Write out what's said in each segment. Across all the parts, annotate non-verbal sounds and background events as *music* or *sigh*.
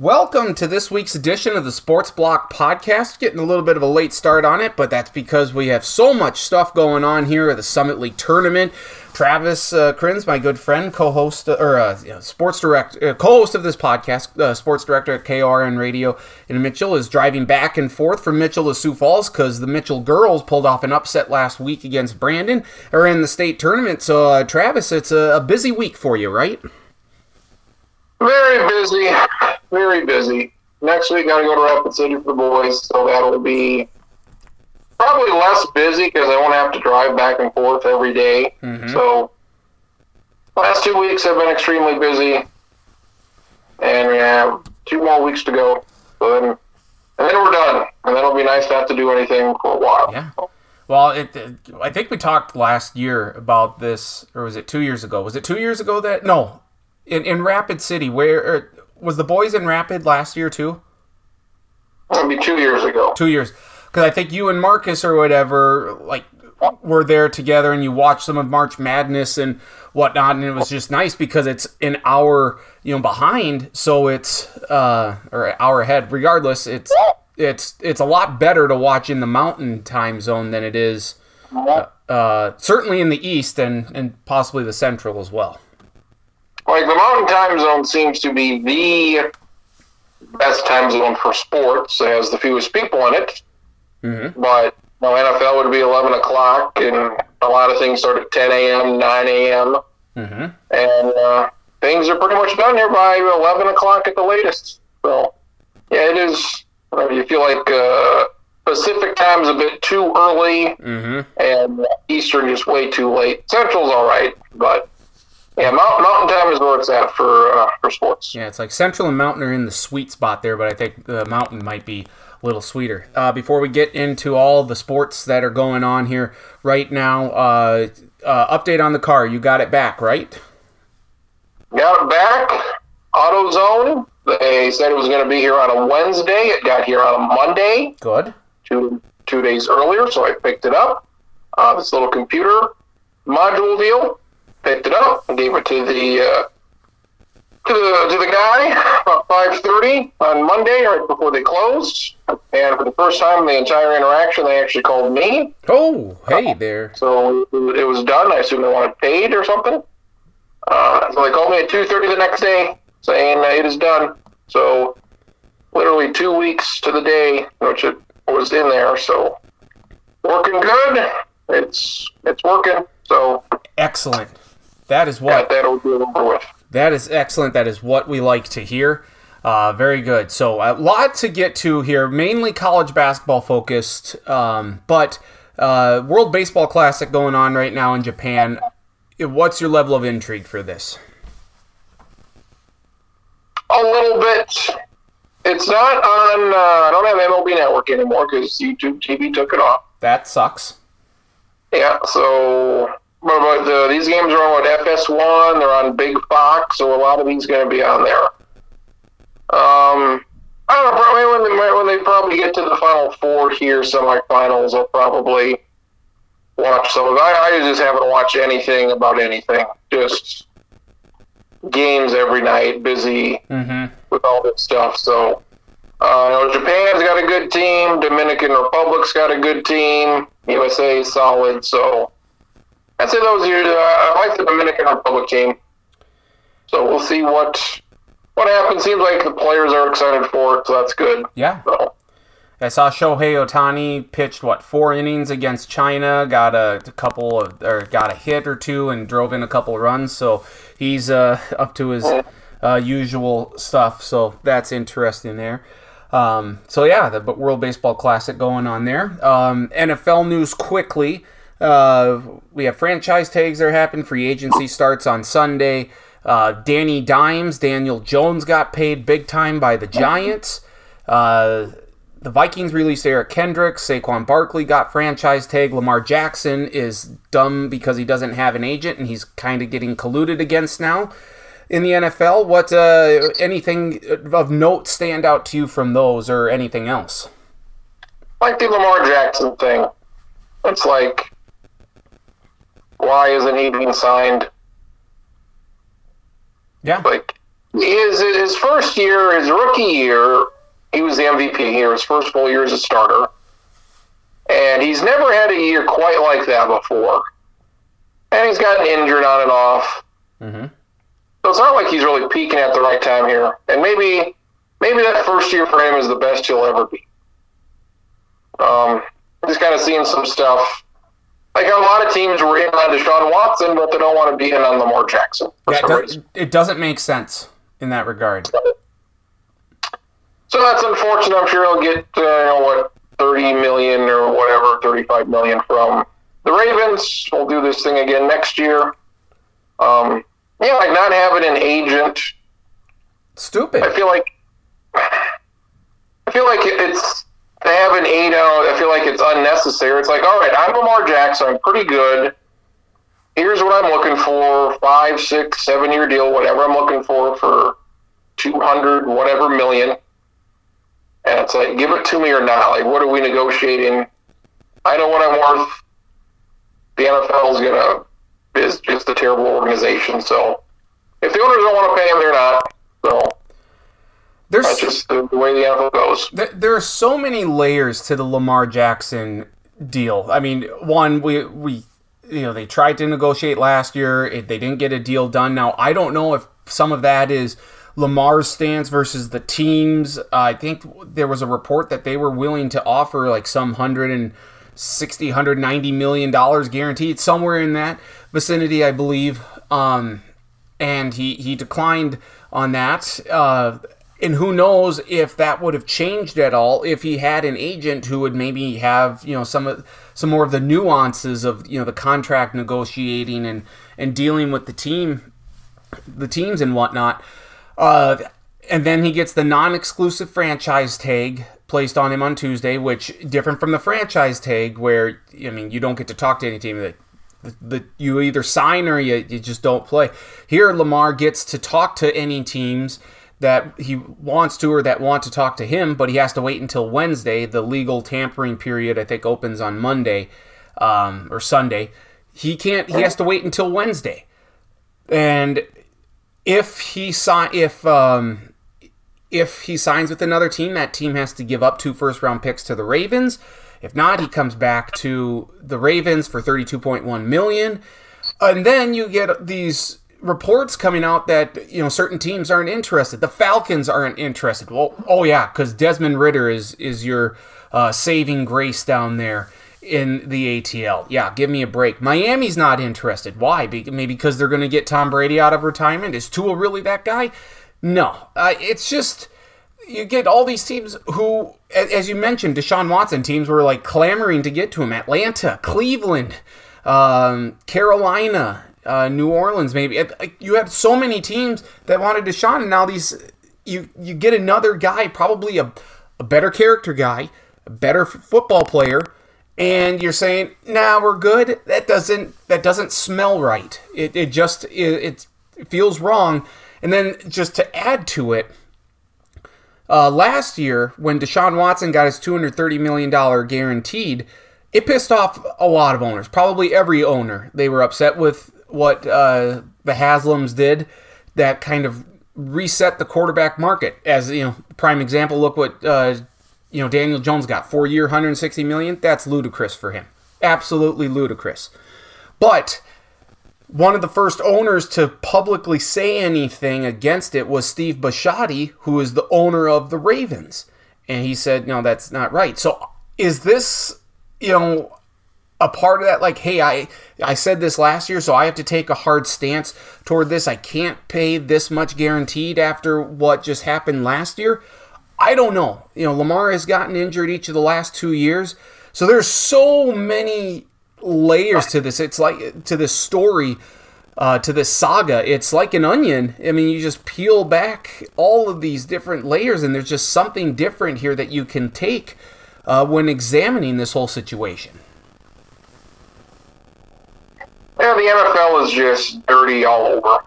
Welcome to this week's edition of the Sports Block Podcast. Getting a little bit of a late start on it, but that's because we have so much stuff going on here at the Summit League tournament. Travis uh, Krins, my good friend, co-host uh, or uh, you know, sports director, uh, co-host of this podcast, uh, sports director at KRN Radio in Mitchell, is driving back and forth from Mitchell to Sioux Falls because the Mitchell girls pulled off an upset last week against Brandon, or in the state tournament. So, uh, Travis, it's a, a busy week for you, right? Very busy, very busy. Next week, got to go to Rapid City for the boys, so that'll be probably less busy because I won't have to drive back and forth every day. Mhm. So, last two weeks have been extremely busy, and we have two more weeks to go. So then, and then we're done, and then it'll be nice not to do anything for a while. Yeah. Well, it, it- I think we talked last year about this, or was it two years ago? Was it two years ago that no, in in Rapid City, where or, was the boys in Rapid last year too? Be two years ago. Two years, because I think you and Marcus or whatever like were there together, and you watched some of March Madness and whatnot, and it was just nice because it's an hour you know behind, so it's uh or an hour ahead. Regardless, it's it's it's a lot better to watch in the Mountain Time Zone than it is uh, certainly in the east and, and possibly the central as well. Like the mountain time zone seems to be the best time zone for sports. It has the fewest people in it, Mm-hmm. but you know, NFL would be 11 o'clock, and a lot of things start at 10 a.m., 9 a.m., Mm-hmm. and uh, things are pretty much done here by 11 o'clock at the latest. So, yeah, it is. uh, You feel like uh, Pacific time's a bit too early, Mm-hmm. and Eastern just way too late. Central's all right, but yeah, Mountain, mountain time is where it's at for uh, for sports. Yeah, it's like central and mountain are in the sweet spot there, but I think the mountain might be a little sweeter. Uh, before we get into all the sports that are going on here right now, uh, uh, update on the car. You got it back, right? Got it back. AutoZone. They said it was going to be here on a Wednesday. It got here on a Monday, Good. two two days earlier. So I picked it up. Uh, this little computer module deal. Picked it up and gave it to the uh, to the to the guy about five thirty on Monday, right before they closed. And for the first time in the entire interaction, they actually called me. Oh, hey there. So it was done. I assume they wanted paid or something. Uh, so they called me at two thirty the next day, saying it is done. So literally two weeks to the day, which it was in there. So working good. It's it's working. So Excellent. That is what that over over with. That is excellent. That is what we like to hear. Uh, very good. So a lot to get to here, mainly college basketball focused, um, but uh, World Baseball Classic going on right now in Japan. What's your level of intrigue for this? A little bit. It's not on. Uh, I don't have MLB Network anymore because YouTube TV took it off. That sucks. Yeah, so about the, these games are on what FS1? They're on Big Fox, so a lot of these going to be on there. Um, I don't know. Probably when they when they probably get to the final four here, semifinals, I'll probably watch some of. it. I, I just haven't watched anything about anything. Just games every night, busy Mm-hmm. with all this stuff. So, uh, you know, Japan's got a good team. Dominican Republic's got a good team. USA is solid. So, I'd say those are. Uh, I like the Dominican Republic team. So we'll see what what happens. Seems like the players are excited for it, so that's good. Yeah. So, I saw Shohei Ohtani pitched what four innings against China, got a, couple of or got a hit or two, and drove in a couple runs. So he's uh, up to his uh, usual stuff. So that's interesting there. Um, so yeah, the World Baseball Classic going on there. Um, NFL news quickly. Uh, we have franchise tags that are happening. Free agency starts on Sunday. Uh, Danny Dimes, Daniel Jones got paid big time by the Giants. Uh, the Vikings released Eric Kendrick. Saquon Barkley got franchise tag. Lamar Jackson is dumb because he doesn't have an agent and he's kind of getting colluded against now in the NFL. What uh, anything of note stand out to you from those or anything else? like the Lamar Jackson thing. It's like, why isn't he being signed? Yeah. Like his his first year, his rookie year, he was the MVP here, his first full year as a starter. And he's never had a year quite like that before. And he's gotten injured on and off. Mm-hmm. So it's not like he's really peaking at the right time here. And maybe maybe that first year for him is the best he'll ever be. Um, just kind of seeing some stuff. Like a lot of teams were in on Deshaun Watson, but they don't want to be in on Lamar Jackson. For Yeah, it, some does, reason. it doesn't make sense in that regard. So that's unfortunate. I'm sure he'll get uh, you know what 30 million or whatever, 35 million from the Ravens. We'll do this thing again next year. Um, yeah, like not having an agent. Stupid. I feel like I feel like it's to have an eight out. I feel like it's unnecessary. It's like, all right, I'm Lamar Jackson. I'm pretty good. Here's what I'm looking for: five, six, seven year deal, whatever I'm looking for for two hundred, whatever million. And it's like, give it to me or not. Like, what are we negotiating? I know what I'm worth. The NFL is gonna is just a terrible organization. So, if the owners don't want to pay him, they're not. So There's that's just the, the way the NFL goes. there, there are so many layers to the Lamar Jackson deal. I mean, one we we you know they tried to negotiate last year. It, they didn't get a deal done. Now I don't know if some of that is Lamar's stance versus the teams. Uh, I think there was a report that they were willing to offer like some hundred and 60 190 million dollars guaranteed somewhere in that vicinity i believe um, and he he declined on that uh, and who knows if that would have changed at all if he had an agent who would maybe have you know some some more of the nuances of you know the contract negotiating and and dealing with the team the teams and whatnot uh, and then he gets the non-exclusive franchise tag placed on him on Tuesday, which different from the franchise tag, where I mean you don't get to talk to any team that. that you either sign or you, you just don't play. Here, Lamar gets to talk to any teams that he wants to or that want to talk to him, but he has to wait until Wednesday. The legal tampering period, I think, opens on Monday um, or Sunday. He can't. He has to wait until Wednesday, and if he sign if um, if he signs with another team, that team has to give up two first round picks to the Ravens. If not, he comes back to the Ravens for 32.1 million. And then you get these reports coming out that you know certain teams aren't interested. The Falcons aren't interested. Well, oh yeah, because Desmond Ridder is is your uh, saving grace down there in the ATL. Yeah, give me a break. Miami's not interested. Why? Be- maybe because they're going to get Tom Brady out of retirement. Is Tua really that guy? No, uh, it's just you get all these teams who, as you mentioned, Deshaun Watson teams were like clamoring to get to him. Atlanta, Cleveland, um, Carolina, uh, New Orleans, maybe. You have so many teams that wanted Deshaun, and now these you you get another guy, probably a, a better character guy, a better f- football player, and you're saying, "Nah, we're good." That doesn't that doesn't smell right. It it just it, it feels wrong. And then just to add to it, uh, last year when Deshaun Watson got his $230 million guaranteed, it pissed off a lot of owners, probably every owner. They were upset with what uh, the Haslams did that kind of reset the quarterback market. As you know, prime example, look what uh, you know Daniel Jones got four year, 160 million. That's ludicrous for him, absolutely ludicrous. But one of the first owners to publicly say anything against it was Steve Bisciotti, who is the owner of the Ravens. And he said, no, that's not right. So is this, you know, a part of that? Like, hey, I, I said this last year, so I have to take a hard stance toward this. I can't pay this much guaranteed after what just happened last year. I don't know. You know, Lamar has gotten injured each of the last two years. So there's so many layers to this. It's like to this story, uh, to this saga. It's like an onion. I mean, you just peel back all of these different layers, and there's just something different here that you can take uh, when examining this whole situation. Yeah, the NFL is just dirty all over.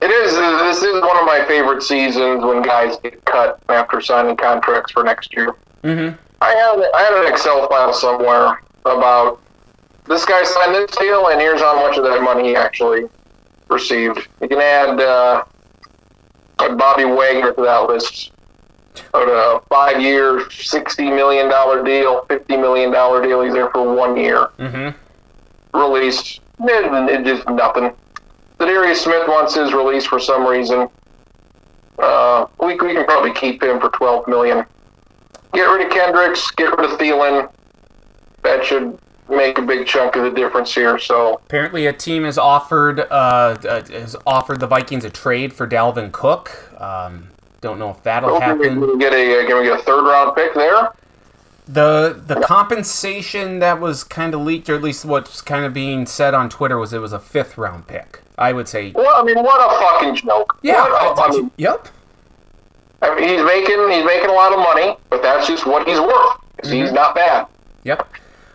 It is. This is one of my favorite seasons when guys get cut after signing contracts for next year. Mm-hmm. I had I had an Excel file somewhere about this guy signed this deal, and here's how much of that money he actually received. You can add uh, Bobby Wagner to that list. On a five-year, sixty million dollar deal, fifty million dollar deal. He's there for one year. Mm-hmm. Released, it, it just nothing. Darius Smith wants his release for some reason. Uh, we, we can probably keep him for twelve million. Get rid of Kendricks. Get rid of Thielen. That should make a big chunk of the difference here. So Apparently, a team has offered uh, uh, has offered the Vikings a trade for Dalvin Cook. Um, don't know if that'll happen. can we get a can we get a third round pick there? The the compensation that was kind of leaked, or at least what's kind of being said on Twitter, was it was a fifth round pick. I would say, Well, I mean, what a fucking joke. yeah. What a- I mean, yep. I mean, he's making he's making a lot of money, but that's just what he's worth. 'cause He's mm-hmm. not bad. Yep.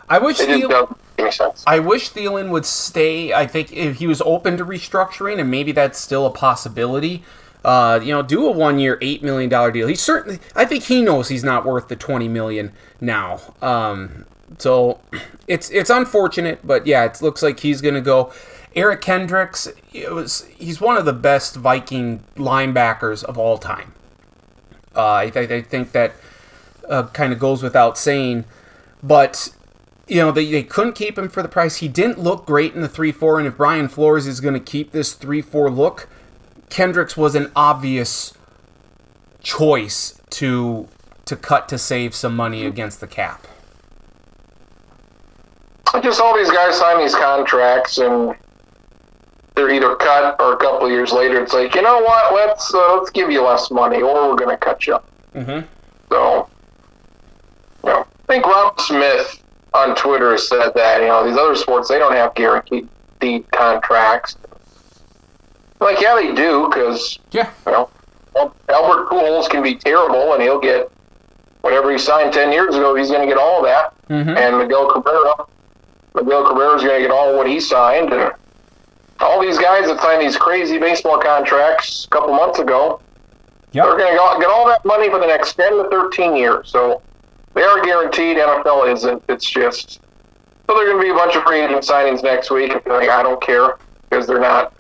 I wish It just Thiel- make sense. I wish Thielen would stay. I think if he was open to restructuring, and maybe that's still a possibility. Uh, you know, do a one-year, eight million dollar deal. He certainly, I think he knows he's not worth the twenty million now. Um, so it's it's unfortunate, but yeah, it looks like he's gonna go. Eric Kendricks, it was he's one of the best Viking linebackers of all time. Uh, I, th- I think that uh, kind of goes without saying, but you know, they, they couldn't keep him for the price. He didn't look great in the 3 4, and if Brian Flores is going to keep this 3 4 look, Kendricks was an obvious choice to to cut to save some money against the cap. I Just all these guys sign these contracts and they're either cut or a couple years later it's like, you know what, let's uh, let's give you less money or we're gonna cut you. Mm-hmm. So you know, I think Rob Smith on Twitter said that, you know, these other sports they don't have guaranteed contracts. Like, yeah, they do, because Yeah. you know, Albert Pujols can be terrible, and he'll get whatever he signed ten years ago. He's going to get all of that, Mhm. and Miguel Cabrera, Miguel Cabrera is going to get all what he signed, and all these guys that signed these crazy baseball contracts a couple months ago, Yep. they're going to get all that money for the next ten to thirteen years. So they are guaranteed. NFL isn't. It's just so they're going to be a bunch of free agent signings next week. And like, I don't care because they're not.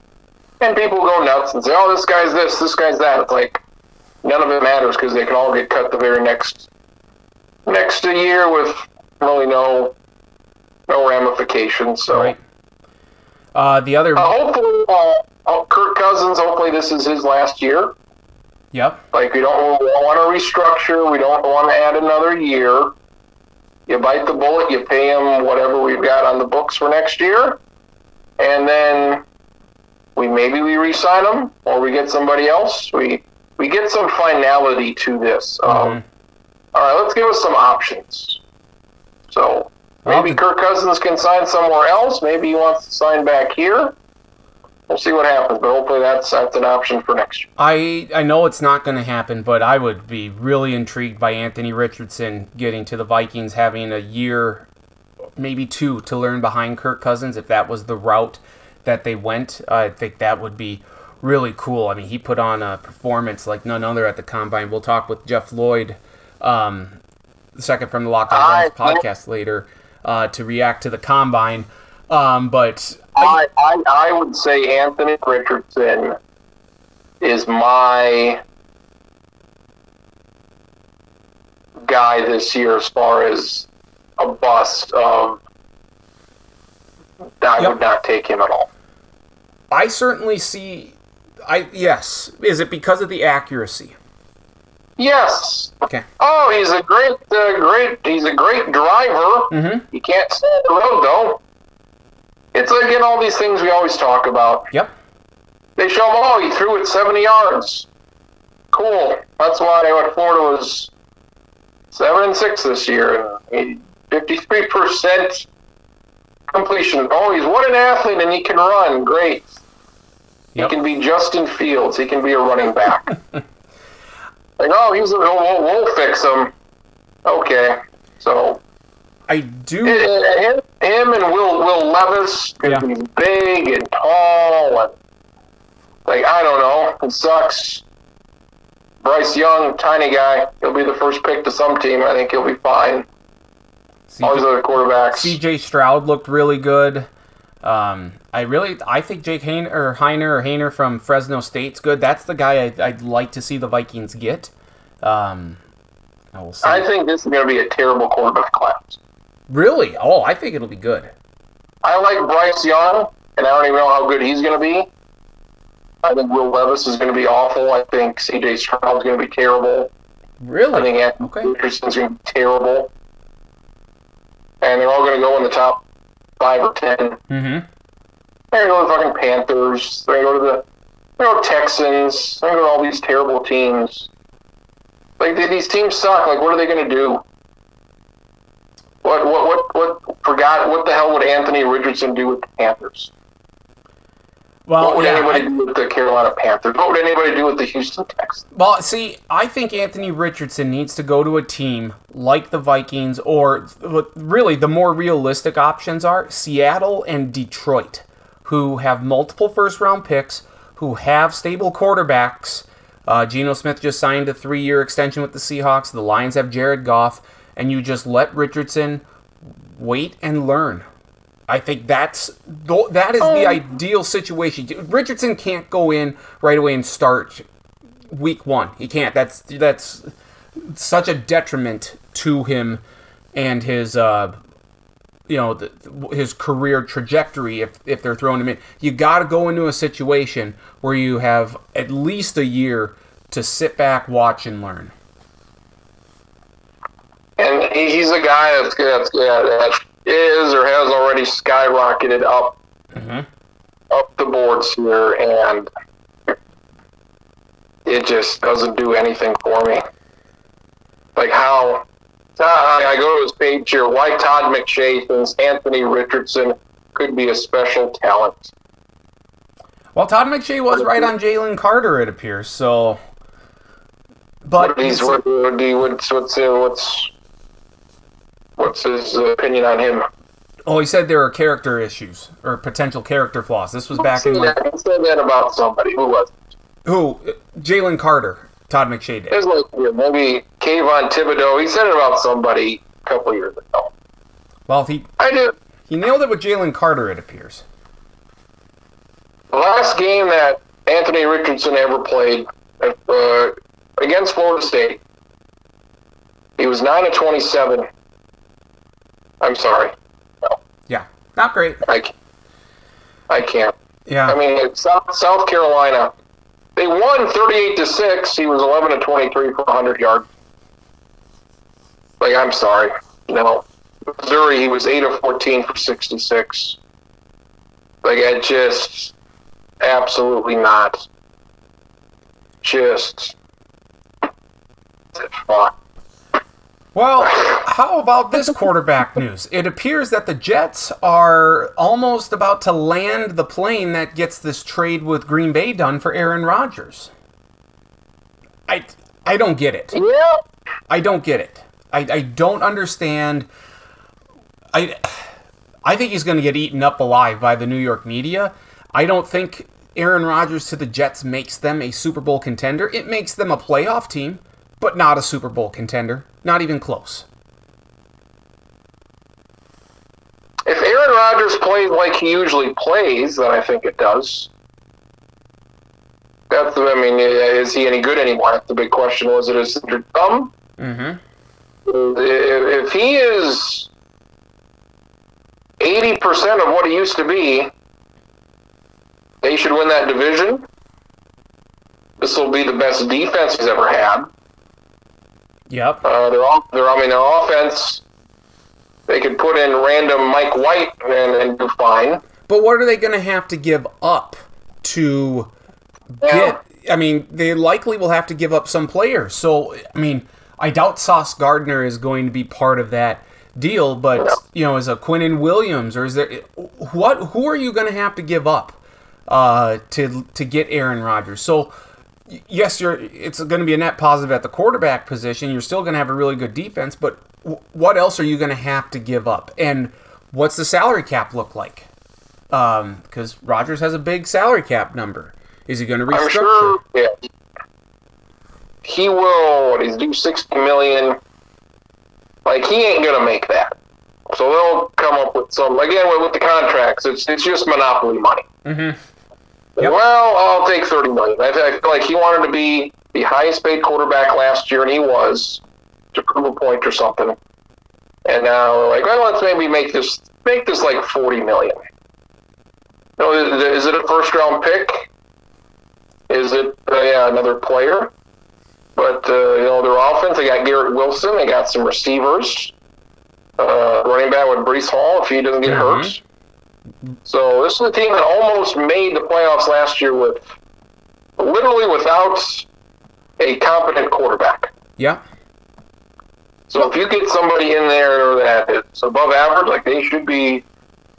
And people go nuts and say, "Oh, this guy's this, this guy's that." It's like none of it matters because they can all get cut the very next next year with really no no ramifications. So Right. Uh, the other. uh, hopefully, uh, uh, Kirk Cousins. Hopefully, this is his last year. Yep. Like we don't want to restructure. We don't want to add another year. You bite the bullet. You pay him whatever we've got on the books for next year, and then we maybe we re-sign him or we get somebody else. We we get some finality to this. Um, Mhm. all right, let's give us some options. So maybe the- Kirk Cousins can sign somewhere else. Maybe he wants to sign back here. We'll see what happens, but hopefully that's that's an option for next year. I I know it's not going to happen, but I would be really intrigued by Anthony Richardson getting to the Vikings, having a year, maybe two, to learn behind Kirk Cousins. If that was the route that they went, I think that would be really cool. I mean, he put on a performance like none other at the combine. We'll talk with Jeff Lloyd, um, the second from the Locked On Browns podcast later, uh, to react to the combine. Um, but I, I I would say Anthony Richardson is my guy this year as far as a bust of I Yep. would not take him at all. I certainly see. I yes. Is it because of the accuracy? Yes. Okay. Oh, he's a great, uh, great. He's a great driver. Mm-hmm. He can't stay on the road though. It's again all these things we always talk about. Yep. They show him, oh, he threw it 70 yards. Cool. That's why what Florida was seven and six this year, and 53 percent completion. Oh, he's what an athlete, and he can run. Great. Yep. He can be Justin Fields. He can be a running back. *laughs* like, oh, he's a, we'll, we'll, we'll fix him. Okay. So I do. Eh, eh, eh, him, him and Will Will Levis, Yeah. he's big and tall, and like I don't know, it sucks. Bryce Young, tiny guy, he'll be the first pick to some team. I think he'll be fine. All these other quarterbacks. CJ Stroud looked really good. Um, I really, I think Jake Hainer or Heiner or Hainer from Fresno State's good. That's the guy I, would like to see the Vikings get. Um, I will see. I think this is going to be a terrible quarterback class. Really? Oh, I think it'll be good. I like Bryce Young, and I don't even know how good he's going to be. I think Will Levis is going to be awful. I think C.J. Stroud is going to be terrible. Really? I think Anthony okay. Richardson's going to be terrible. And they're all going to go in the top five or 10 Mm-hmm. They're going to go to the fucking Panthers. They're going to go to the they're going to Texans. They're going to go to all these terrible teams. Like these teams suck. Like what are they going to do? What what what what forgot? What the hell would Anthony Richardson do with the Panthers? Well, what would yeah, anybody I, do with the Carolina Panthers? What would anybody do with the Houston Texans? Well, see, I think Anthony Richardson needs to go to a team like the Vikings, or really the more realistic options are Seattle and Detroit, who have multiple first round picks, who have stable quarterbacks. Uh, Geno Smith just signed a three year extension with the Seahawks. The Lions have Jared Goff, and you just let Richardson wait and learn I think that's that is the oh. ideal situation. Richardson can't go in right away and start week one. He can't. That's that's such a detriment to him and his uh, you know the, his career trajectory if if they're throwing him in. You got to go into a situation where you have at least a year to sit back, watch, and learn. And he's a guy that's that's, yeah, that's or has already skyrocketed up mm-hmm. up the boards here, and it just doesn't do anything for me. Like how I go to his page here. Why Todd McShay thinks Anthony Richardson could be a special talent. Well, Todd McShay was right on Jalen Carter, it appears. So, but what, what, what's what's uh, what's What's his opinion on him? Oh, he said there are character issues or potential character flaws. This was back in like. He said that about somebody. Who was it? Who? Jalen Carter. Todd McShay did. It was like maybe Kayvon Thibodeaux. He said it about somebody a couple years ago. Well, he. I did. He nailed it with Jalen Carter. It appears. The last game that Anthony Richardson ever played uh, against Florida State, he was nine of twenty-seven I'm sorry. No. Yeah, not great. I can't. I can't. Yeah. I mean, South, South Carolina, they won 38 to six. He was 11 to 23 for 100 yards. Like, I'm sorry. No. Missouri, he was 8 of 14 for 66. Like, I just absolutely not. Just fuck. Well, how about this quarterback news? It appears that the Jets are almost about to land the plane that gets this trade with Green Bay done for Aaron Rodgers. I I don't get it. I don't get it. I, I don't understand. I I think he's going to get eaten up alive by the New York media. I don't think Aaron Rodgers to the Jets makes them a Super Bowl contender. It makes them a playoff team, but not a Super Bowl contender. Not even close. If Aaron Rodgers plays like he usually plays, then I think it does. That's I mean, is he any good anymore? That's the big question. Was it his thumb? Mm-hmm. If he is eighty percent of what he used to be, they should win that division. This will be the best defense he's ever had. Yep. Uh, they're all, they're, I mean, their offense, they could put in random Mike White and, and do fine. But what are they going to have to give up to yeah. get? I mean, they likely will have to give up some players. So, I mean, I doubt Sauce Gardner is going to be part of that deal. But yeah. you know, is a Quinnen Williams or is there what? Who are you going to have to give up uh, to to get Aaron Rodgers? So yes, you're. It's going to be a net positive at the quarterback position. You're still going to have a really good defense, but w- what else are you going to have to give up? And what's the salary cap look like? Because um, Rodgers has a big salary cap number. Is he going to restructure? I'm sure. Yeah. He will. What he's due sixty million. Like he ain't going to make that. So they'll come up with some again with, with the contracts. It's it's just monopoly money. Mm-hmm. Yep. Well, I'll take thirty million. I, feel like he wanted to be the highest paid quarterback last year, and he was to prove a point or something. And now we're like, well, let's maybe make this make this like forty million. No, is, it a first round pick? Is it uh, yeah another player? But uh, you know their offense. They got Garrett Wilson. They got some receivers. Uh, running back with Breece Hall if he doesn't get Mhm. hurt. So this is a team that almost made the playoffs last year with literally without a competent quarterback. Yeah. So if you get somebody in there that is above average, like they should be,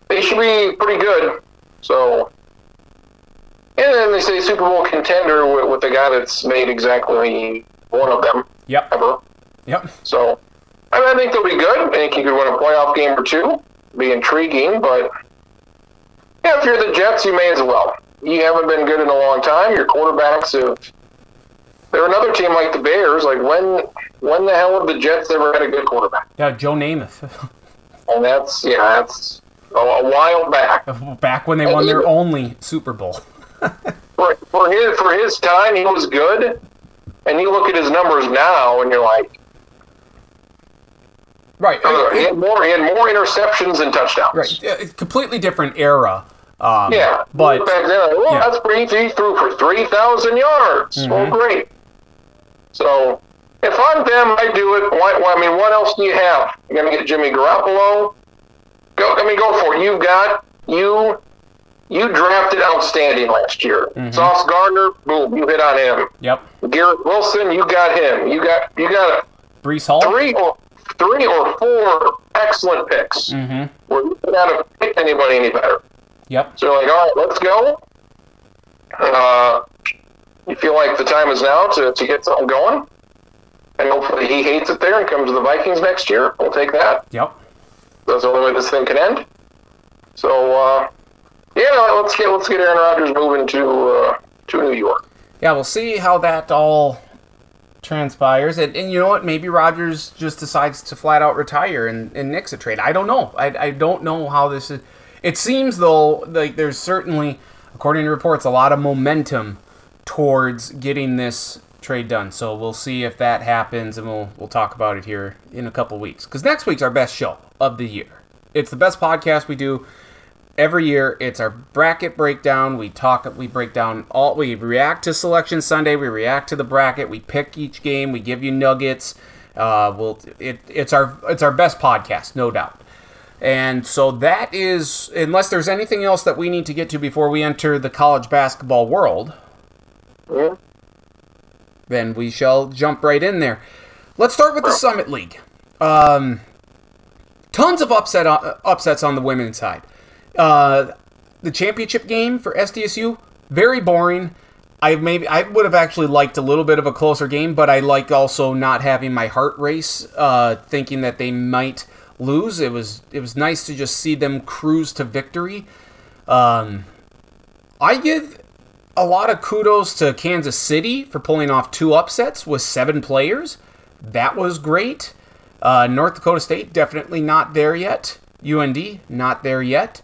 they should be pretty good. So, and then they say Super Bowl contender with, with the guy that's made exactly one of them Yep. ever. Yep. So, I, mean, I think they'll be good. I think you could win a playoff game or two. Be intriguing, but yeah, if you're the Jets, you may as well. You haven't been good in a long time. Your quarterbacks have. They're another team like the Bears. Like when, when the hell have the Jets ever had a good quarterback? Yeah. Joe Namath. *laughs* And that's yeah, that's a, a while back. Back when they won their only Super Bowl. *laughs* For, for his for his time, he was good. And you look at his numbers now, and you're like, Right. uh, he had more he had more interceptions than touchdowns. Right. It's completely different era. Um, Yeah, But back then, like, well, yeah. that's pretty. He threw for three thousand yards. Well, Mhm. great. So if I'm them, I do it. Why, why, I mean, what else do you have? You're gonna get Jimmy Garoppolo. Go. I mean, go for it. You've got you. You drafted outstanding last year. Mhm. Sauce Gardner, boom, you hit on him. yep. Garrett Wilson, you got him. You got you got Breece Hall. three or three or four excellent picks. Mm-hmm. Where you could not have picked anybody any better. Yep. So you're like, all right, let's go. Uh, you feel like the time is now to, to get something going. And hopefully he hates it there and comes to the Vikings next year. We'll take that. Yep. That's the only way this thing can end. So, uh, yeah, let's get let's get Aaron Rodgers moving to uh, to New York. Yeah, we'll see how that all transpires. And, and you know what? Maybe Rodgers just decides to flat out retire and, and nix a trade. I don't know. I, I don't know how this is. It seems, though, like there's certainly, according to reports, a lot of momentum towards getting this trade done. So we'll see if that happens, and we'll, we'll talk about it here in a couple weeks. Because next week's our best show of the year. It's the best podcast we do every year. It's our bracket breakdown. We talk we break down all we react to selection sunday. We react to the bracket. We pick each game. We give you nuggets. Uh we'll it, it's our it's our best podcast no doubt and so that is unless there's anything else that we need to get to before we enter the college basketball world Mhm. then we shall jump right in there let's start with the summit league um tons of upset uh, upsets on the women's side uh, the championship game for SDSU very boring. I maybe I would have actually liked a little bit of a closer game, but I like also not having my heart race, uh, thinking that they might lose. It was it was nice to just see them cruise to victory. Um, I give a lot of kudos to Kansas City for pulling off two upsets with seven players. That was great. Uh, North Dakota State definitely not there yet. UND not there yet.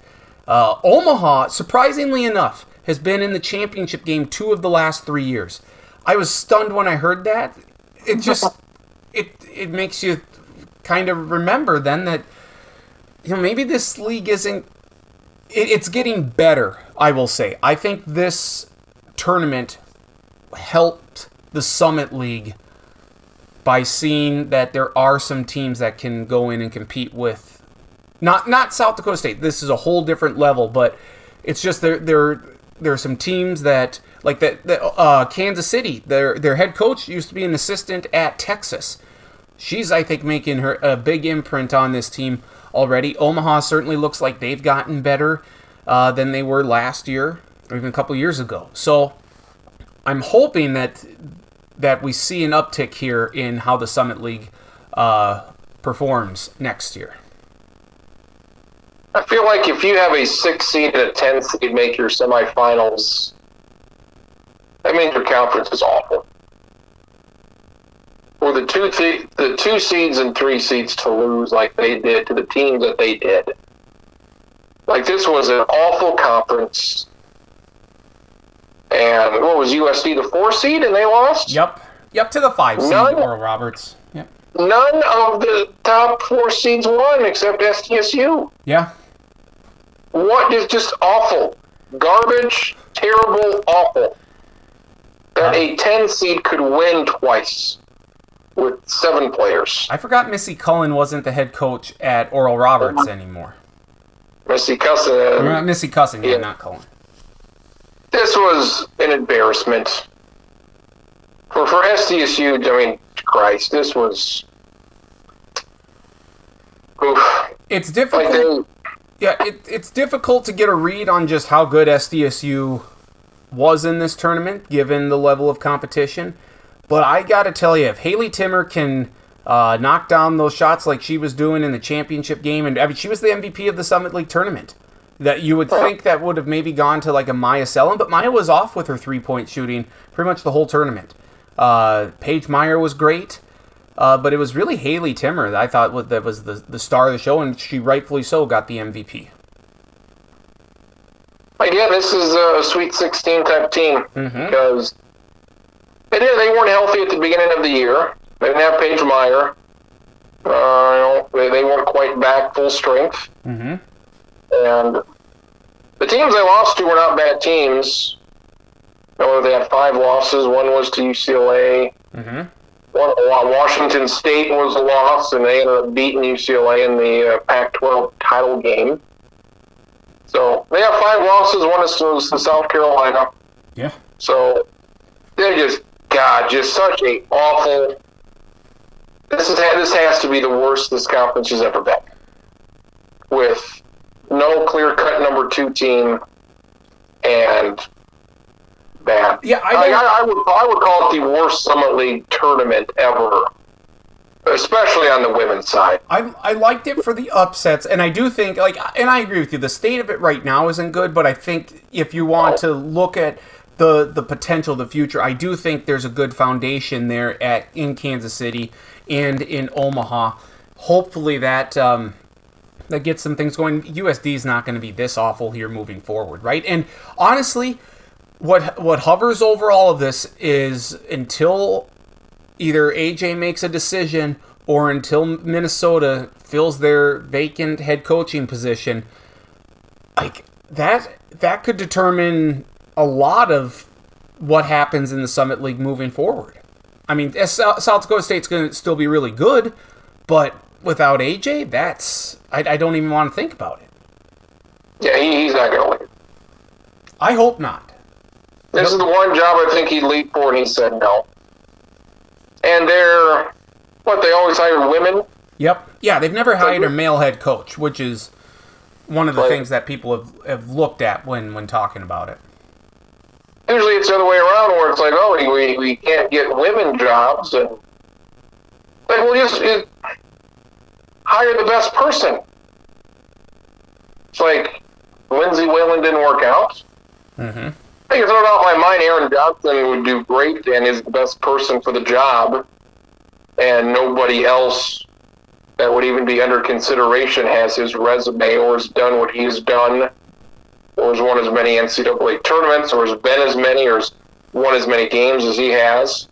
Uh, Omaha, surprisingly enough, has been in the championship game two of the last three years. I was stunned when I heard that. It just *laughs* it it makes you kind of remember then that you know maybe this league isn't it, it's getting better. I will say. I think this tournament helped the Summit League by seeing that there are some teams that can go in and compete with not not South Dakota State. This is a whole different level, but it's just there there there are some teams that like that that, uh, Kansas City. Their their head coach used to be an assistant at Texas. She's I think making her a big imprint on this team already. Omaha certainly looks like they've gotten better uh, than they were last year or even a couple years ago. So I'm hoping that that we see an uptick here in how the Summit League uh, performs next year. I feel like if you have a six seed and a ten seed make your semifinals, that means your conference is awful. For the two th- the two seeds and three seeds to lose like they did to the teams that they did. Like this was an awful conference. And what was USD the four seed and they lost? Yep. Yep to the five seed, None- Oral Roberts. Yep. None of the top four seeds won except SDSU. Yeah. What is just awful? Garbage, terrible, awful. That a 10 seed could win twice with seven players. I forgot Missy Cullen wasn't the head coach at Oral Roberts uh-huh. anymore. Missy Cussen. Or, uh, Missy Cussing, yeah, Yeah. not Cullen. This was an embarrassment. For, for SDSU, I mean, Christ, this was. Oof. It's difficult. Yeah, it, it's difficult to get a read on just how good SDSU was in this tournament, given the level of competition. But I got to tell you, if Haleigh Timmer can uh, knock down those shots like she was doing in the championship game, and I mean, she was the MVP of the Summit League tournament. That you would think that would have maybe gone to like a Myah Selland, but Maya was off with her three point shooting pretty much the whole tournament. Uh, Paige Meyer was great. Uh, but it was really Haleigh Timmer that I thought was, that was the, the star of the show, and she rightfully so got the MVP. like, yeah, this is a Sweet 16 type team Mhm. because they, did, they weren't healthy at the beginning of the year. They didn't have Paige Meyer. Uh, you know, they, they weren't quite back full strength. Mm-hmm. And the teams they lost to were not bad teams. Know, they had five losses. One was to UCLA. Mm-hmm. One, Washington State was a loss, and they ended up beating UCLA in the uh, Pac-12 title game. So they have five losses. One is to, is to South Carolina. Yeah. So they're just God, just such a awful. This is this has to be the worst this conference has ever been, with no clear cut number two team, and bad. Yeah, I I, I, I would I would call it the worst Summit League tournament ever, especially on the women's side. I, I liked it for the upsets, and I do think like, and I agree with you. The state of it right now isn't good, but I think if you want to look at the the potential, the future, I do think there's a good foundation there at in Kansas City and in Omaha. Hopefully that um, that gets some things going. USD is not going to be this awful here moving forward, right? And honestly, what what hovers over all of this is until either AJ makes a decision or until Minnesota fills their vacant head coaching position, like that that could determine a lot of what happens in the Summit League moving forward. I mean, South Dakota State's going to still be really good, but without AJ, that's I, I don't even want to think about it. Yeah, he, he's not going to win. I hope not. This is the one job I think he'd leave for, and he said no. And they're what they always hire women. Yep. Yeah, they've never hired a male head coach, which is one of the things that people have, have looked at when when talking about it. Usually it's the other way around, where it's like, oh, we we can't get women jobs, and like, well, just uh, hire the best person. It's like Lindsay Whalen didn't work out. Mm-hmm. I can throw it off my mind. Aaron Johnston would do great and is the best person for the job, and nobody else that would even be under consideration has his resume or has done what he has done, or has won as many NCAA tournaments, or has been as many, or has won as many games as he has.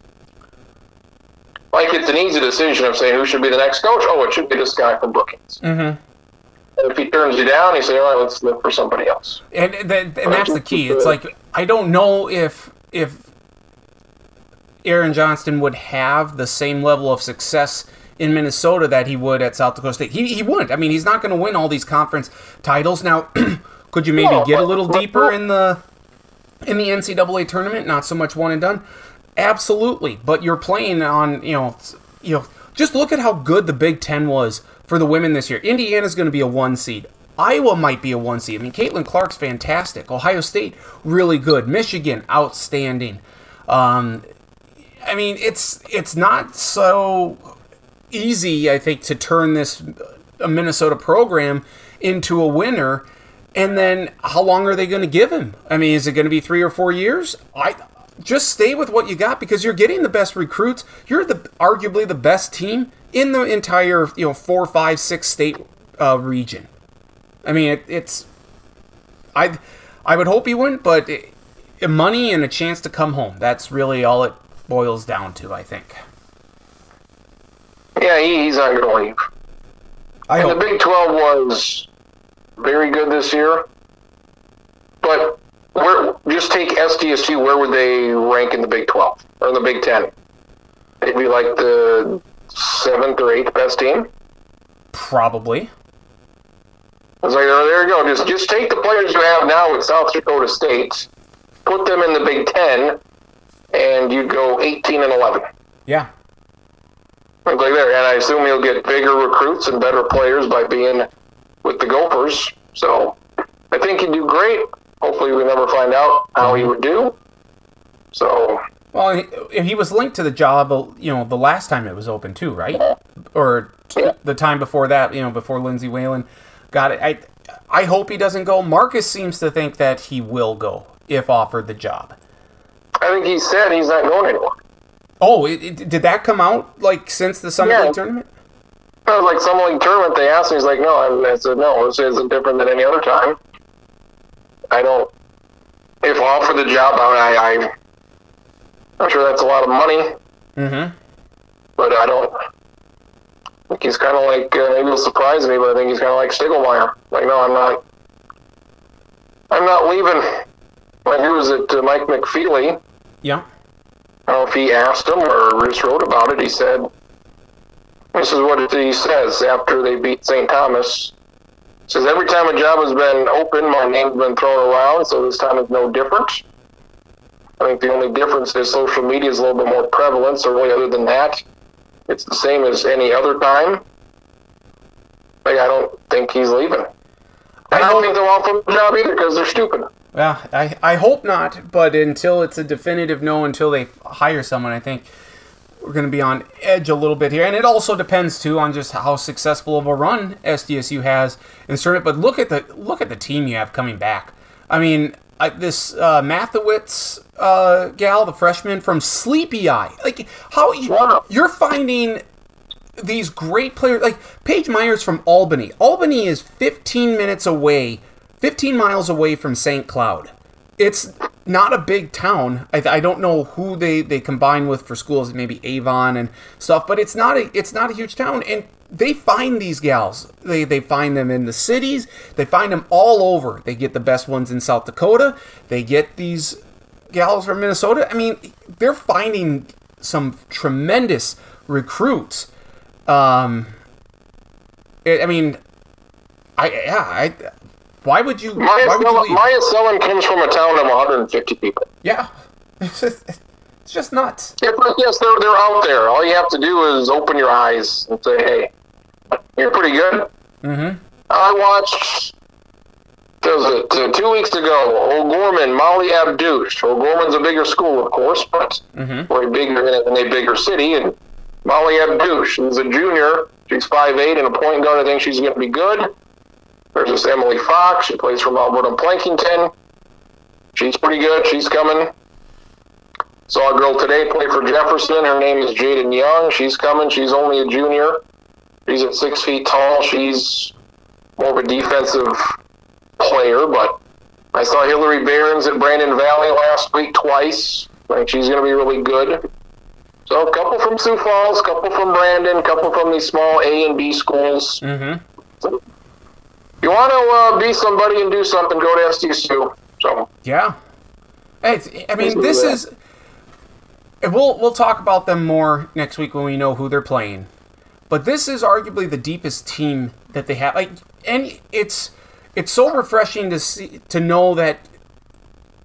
Like it's an easy decision of saying who should be the next coach. Oh, it should be this guy from Brookings. Mm-hmm. And if he turns you down, you say, all right, let's look for somebody else. And that, and that's the key. It's like I don't know if if Aaron Johnston would have the same level of success in Minnesota that he would at South Dakota State. He, he wouldn't. I mean, he's not going to win all these conference titles. Now, *clears throat* could you maybe get a little deeper in the in the NCAA tournament? Not so much one and done. Absolutely, but you're playing on you know you know just look at how good the Big Ten was for the women this year. Indiana's going to be a one seed. Iowa might be a one seed. I mean, Caitlin Clark's fantastic. Ohio State really good. Michigan outstanding. Um, I mean, it's it's not so easy, I think, to turn this a Minnesota program into a winner. And then, how long are they going to give him? I mean, is it going to be three or four years? I just stay with what you got because you're getting the best recruits. You're the arguably the best team in the entire you know four, five, six state uh, region. I mean, it, it's I I would hope he wouldn't, but it, money and a chance to come home. That's really all it boils down to, I think. Yeah, he, he's not going to leave. I And the. Big 12 was very good this year. But where just take SDSU, where would they rank in the Big 12 or in the Big 10? They'd be like the seventh or eighth best team. Probably. I was like, oh, there you go. Just just take the players you have now at South Dakota State, put them in the Big 10, and you'd go 18 and 11. Yeah. Like there, and I assume you'll get bigger recruits and better players by being with the Gophers. So I think he'd do great. Hopefully, we never find out how he would do. So Well, he, he was linked to the job, uh, you know, the last time it was open too, right? Or Yeah. the time before that, you know, before Lindsay Whalen got it. I, I hope he doesn't go. Marcus seems to think that he will go if offered the job. I think he said he's not going anymore. Oh, it, it, did that come out like since the Summit Yeah. League tournament? Was like Summit League tournament. They asked me. He's like, no. I, I said, no. This isn't different than any other time. I don't. If offered the job, I, I, I'm sure that's a lot of money, Mm-hmm. but I don't. I think he's kind of like uh, maybe it'll surprise me, but I think he's kind of like Stiegelmeier. Like, no, I'm not. I'm not leaving. Like, who was it? Uh, Mike McFeely. Yeah. I don't know if he asked him or just wrote about it. He said, "This is what he says after they beat St. Thomas." He says every time a job has been open, my name's been thrown around, so this time is no different. I think the only difference is social media is a little bit more prevalent. So really, other than that, it's the same as any other time. Like I don't think he's leaving. I don't think they'll offer him a job either because they're stupid. Yeah, I, I hope not, but until it's a definitive no, until they hire someone, I think we're going to be on edge a little bit here. And it also depends too on just how successful of a run SDSU has in tournament. But look at the look at the team you have coming back. I mean, I, this uh, Mathewitz uh, gal, the freshman from Sleepy Eye, like how you, you're finding these great players like Paige Myers from Albany. Albany is 15 minutes away, 15 miles away from St. Cloud. It's not a big town. I, I don't know who they, they combine with for schools, maybe Avon and stuff, but it's not a it's not a huge town. And they find these gals. They they find them in the cities. They find them all over. They get the best ones in South Dakota. They get these gals from Minnesota. I mean, they're finding some tremendous recruits. Um, I I mean, I yeah, I. Why would you? Myah, why would you leave? Myah comes from a town of 150 people. yeah, *laughs* it's just, it's just nuts. Yeah, but yes, they're they're out there. All you have to do is open your eyes and say, "Hey, you're pretty good." Mm-hmm. I watched. Was it uh, two weeks ago? O'Gorman, Molly Abdouche. O'Gorman's a bigger school, of course, but Mm-hmm. way bigger in a, bigger city. And Molly Abdouche, who's a junior, she's 5'8", and a point guard. I think she's going to be good. There's this Emily Fox. She plays from Alberta Plankinton. She's pretty good. She's coming. Saw a girl today play for Jefferson. Her name is Jaden Young. She's coming. She's only a junior. She's at six feet tall. She's more of a defensive player, but I saw Hillary Barons at Brandon Valley last week twice. I think she's going to be really good. So a couple from Sioux Falls, a couple from Brandon, a couple from these small A and B schools. Mm-hmm. If you want to uh, be somebody and do something, go to SDSU. So Yeah. It's, I mean, this is. We'll we'll talk about them more next week when we know who they're playing. But this is arguably the deepest team that they have. Like, and it's it's so refreshing to see to know that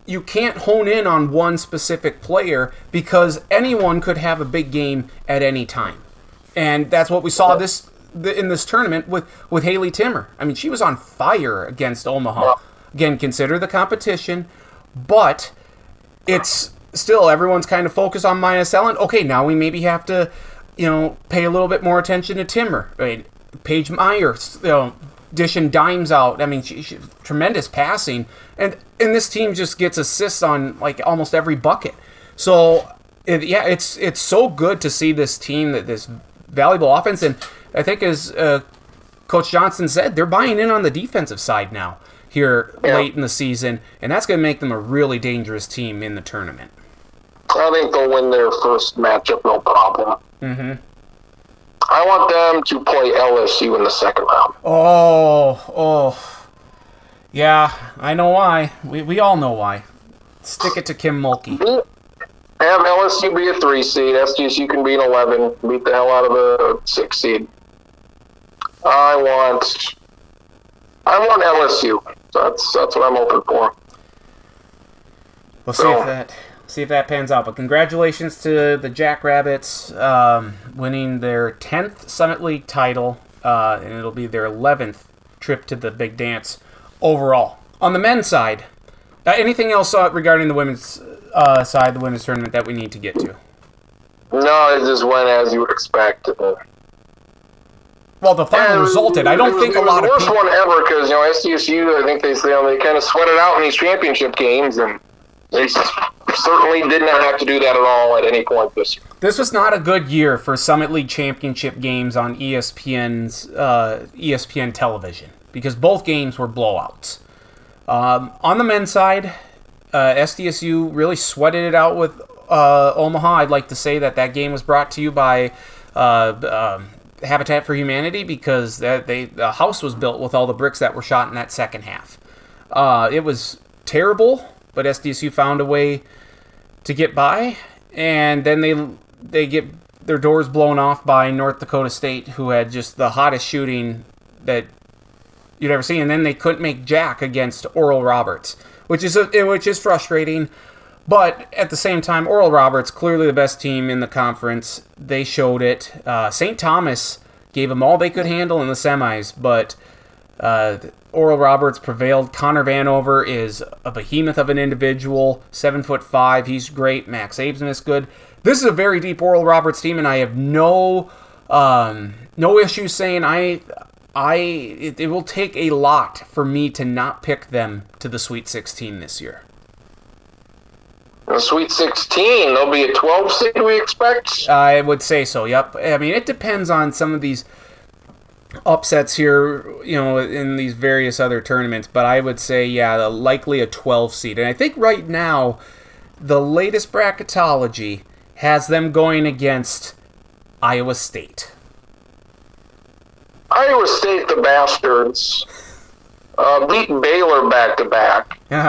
you can't hone in on one specific player because anyone could have a big game at any time, and that's what we saw this the, in this tournament with with Haleigh Timmer. I mean, she was on fire against Omaha. Again, consider the competition, but it's still everyone's kind of focused on Myah Selland. Okay, now we maybe have to, you know, pay a little bit more attention to Timmer. I mean, Paige Myers, you know, dishing dimes out. I mean, she, she, tremendous passing, and and this team just gets assists on like almost every bucket. So it, yeah, it's it's so good to see this team that this valuable offense, and I think as uh, Coach Johnston said, they're buying in on the defensive side now here Yeah. late in the season, and that's going to make them a really dangerous team in the tournament. I think they'll win their first matchup, no problem. Mm-hmm. I want them to play LSU in the second round. Oh, oh, yeah, I know why. We we all know why. Stick it to Kim Mulkey. Have LSU be a three seed. SDSU can be an eleven. Beat the hell out of a six seed. I want. I want LSU. That's that's what I'm hoping for. We'll see So- if that see if that pans out. But congratulations to the Jackrabbits um, winning their tenth Summit League title, uh, and it'll be their eleventh trip to the Big Dance overall. On the men's side, uh, anything else uh, regarding the women's uh, side, the women's tournament that we need to get to? No, it just went as you would expect. Well, the final was- resulted. I don't was- think it a was lot the of worst people. one ever because you know SDSU. I think they you know, they kind of sweat it out in these championship games, and they certainly did not have to do that at all at any point this year. This was not a good year for Summit League Championship games on ESPN's uh, ESPN television because both games were blowouts. Um, on the men's side, uh, SDSU really sweated it out with uh, Omaha. I'd like to say that that game was brought to you by uh, um, Habitat for Humanity because they the house was built with all the bricks that were shot in that second half. Uh, it was terrible, but SDSU found a way to get by, and then they they get their doors blown off by North Dakota State, who had just the hottest shooting that you'd ever seen, and then they couldn't make jack against Oral Roberts, which is a, which is frustrating. But at the same time, Oral Roberts clearly the best team in the conference. They showed it. Uh, St. Thomas gave them all they could handle in the semis, but uh, Oral Roberts prevailed. Connor Vanover is a behemoth of an individual, seven foot five. He's great. Max Abmas is good. This is a very deep Oral Roberts team, and I have no um, no issue saying I I it, it will take a lot for me to not pick them to the Sweet 16 this year. In the Sweet 16, there'll be a 12 seed. We expect. I would say so. Yep. I mean, it depends on some of these upsets here, you know, in these various other tournaments. But I would say, yeah, the- likely a 12 seed. And I think right now, the latest bracketology has them going against Iowa State. Iowa State, the bastards, uh, beat Baylor back to back. Uh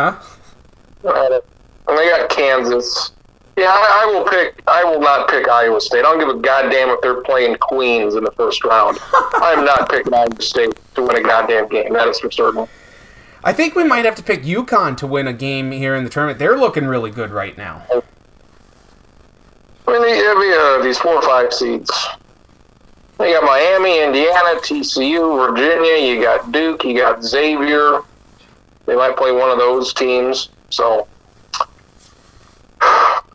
huh. And they got Kansas. Yeah, I, I will pick. I will not pick Iowa State. I don't give a goddamn if they're playing Queens in the first round. I am not picking Iowa State to win a goddamn game. That is for certain. I think we might have to pick UConn to win a game here in the tournament. They're looking really good right now. I mean, it'll uh, these four or five seeds. You got Miami, Indiana, TCU, Virginia. You got Duke. You got Xavier. They might play one of those teams. So,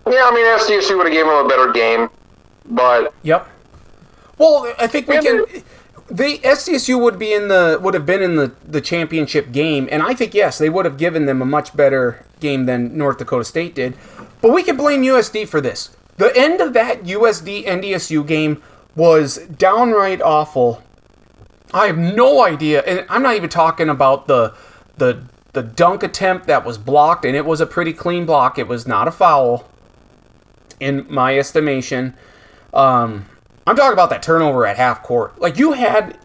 yeah, I mean, SDSU would have given them a better game, but Yep. Well, I think we Yeah, can. The SDSU would be in the would have been in the the championship game, and I think yes, they would have given them a much better game than North Dakota State did. But we can blame USD for this. The end of that USD NDSU game was downright awful. I have no idea, and I'm not even talking about the the the dunk attempt that was blocked, and it was a pretty clean block. It was not a foul, in my estimation. Um, I'm talking about that turnover at half court. Like you had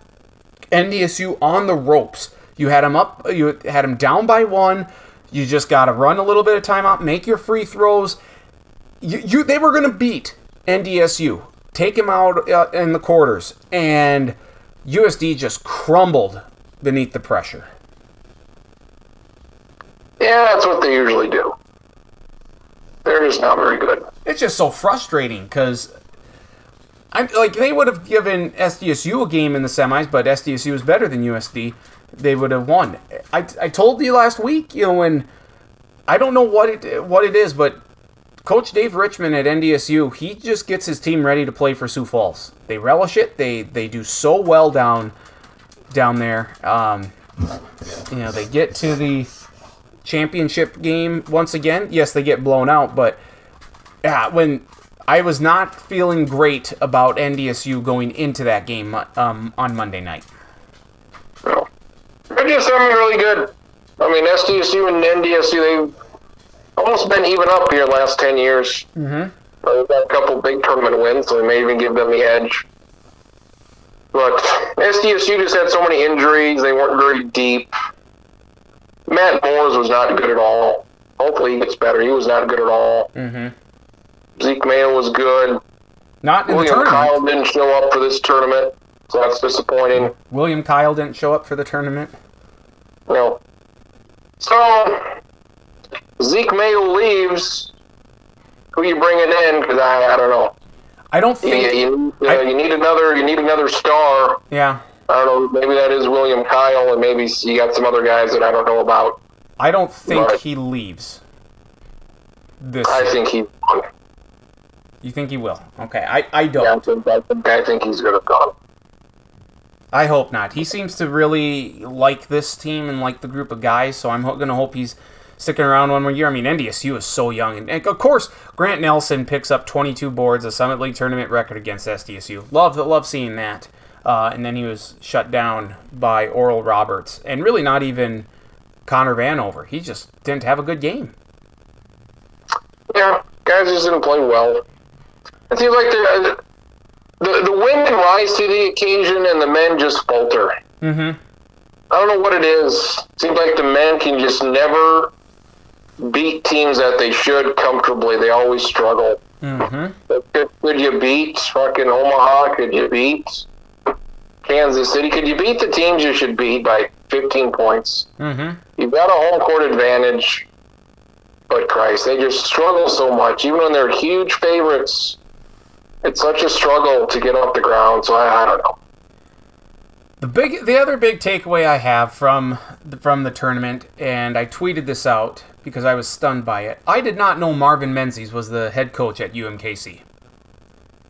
NDSU on the ropes. You had them up. You had them down by one. You just got to run a little bit of timeout, make your free throws. You, you they were going to beat NDSU, take him out uh, in the quarters, and USD just crumbled beneath the pressure. Yeah, that's what they usually do. They're just not very good. It's just so frustrating because. I'm like they would have given SDSU a game in the semis, but SDSU is better than USD. They would have won. I, I told you last week, you know, when I don't know what it what it is, but Coach Dave Richman at NDSU, he just gets his team ready to play for Sioux Falls. They relish it. They they do so well down down there. Um, you know, they get to the championship game once again. Yes, they get blown out, but yeah, when I was not feeling great about NDSU going into that game um, on Monday night. No. Just I mean, really good. I mean, SDSU and NDSU, they've almost been even up here the last 10 years. Mm-hmm. They've got a couple big tournament wins, so they may even give them the edge. But SDSU just had so many injuries. They weren't very deep. Matt Mors was not good at all. Hopefully he gets better. He was not good at all. Mm-hmm. Zeke Mayo was good. Not in the William tournament. Kyle didn't show up for this tournament, so that's disappointing. William Kyle didn't show up for the tournament. No. So Zeke Mayo leaves. Who you bringing in? Because I, I don't know. I don't You, think. you, you, I- you need another. You need another star. Yeah, I don't know. Maybe that is William Kyle, and maybe you got some other guys that I don't know about. I don't think Right. he leaves. This. I think he. You think he will? Okay, I, I don't. Yeah, I think, I think, I think he's gonna go. I hope not. He seems to really like this team and like the group of guys, so I'm to hope he's sticking around one more year. I mean, NDSU is so young. And, and of course, Grant Nelson picks up 22 boards, a Summit League tournament record against SDSU. Love, love seeing that. Uh, and then he was shut down by Oral Roberts. And really not even Connor Vanover. He just didn't have a good game. Yeah, guys just didn't play well. It seems like the the the women rise to the occasion and the men just falter. Mm-hmm. I don't know what it is. It Seems like the men can just never beat teams that they should comfortably. They always struggle. Mm-hmm. Could, could you beat fucking Omaha? Could you beat Kansas City? Could you beat the teams you should beat by 15 points? Mm-hmm. You've got a home court advantage. But Christ, they just struggle so much. Even when they're huge favorites, it's such a struggle to get off the ground. So I, I don't know. The big, the other big takeaway I have from the, from the tournament, and I tweeted this out because I was stunned by it. I did not know Marvin Menzies was the head coach at UMKC.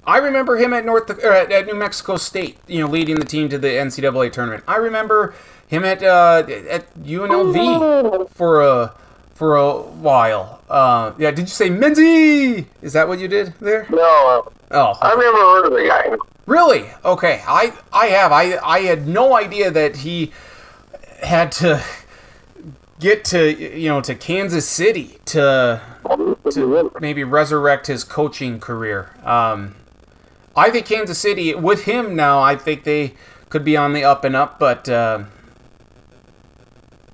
I remember him at North or at, at New Mexico State, you know, leading the team to the NCAA tournament. I remember him at uh, at UNLV for a for a while. Uh, yeah, did you say Menzie? Is that what you did there? No, Oh, I've never heard of the guy. Really? Okay. I I have. I I had no idea that he had to get to you know to Kansas City to to maybe resurrect his coaching career. Um, I think Kansas City with him now. I think they could be on the up and up, but uh,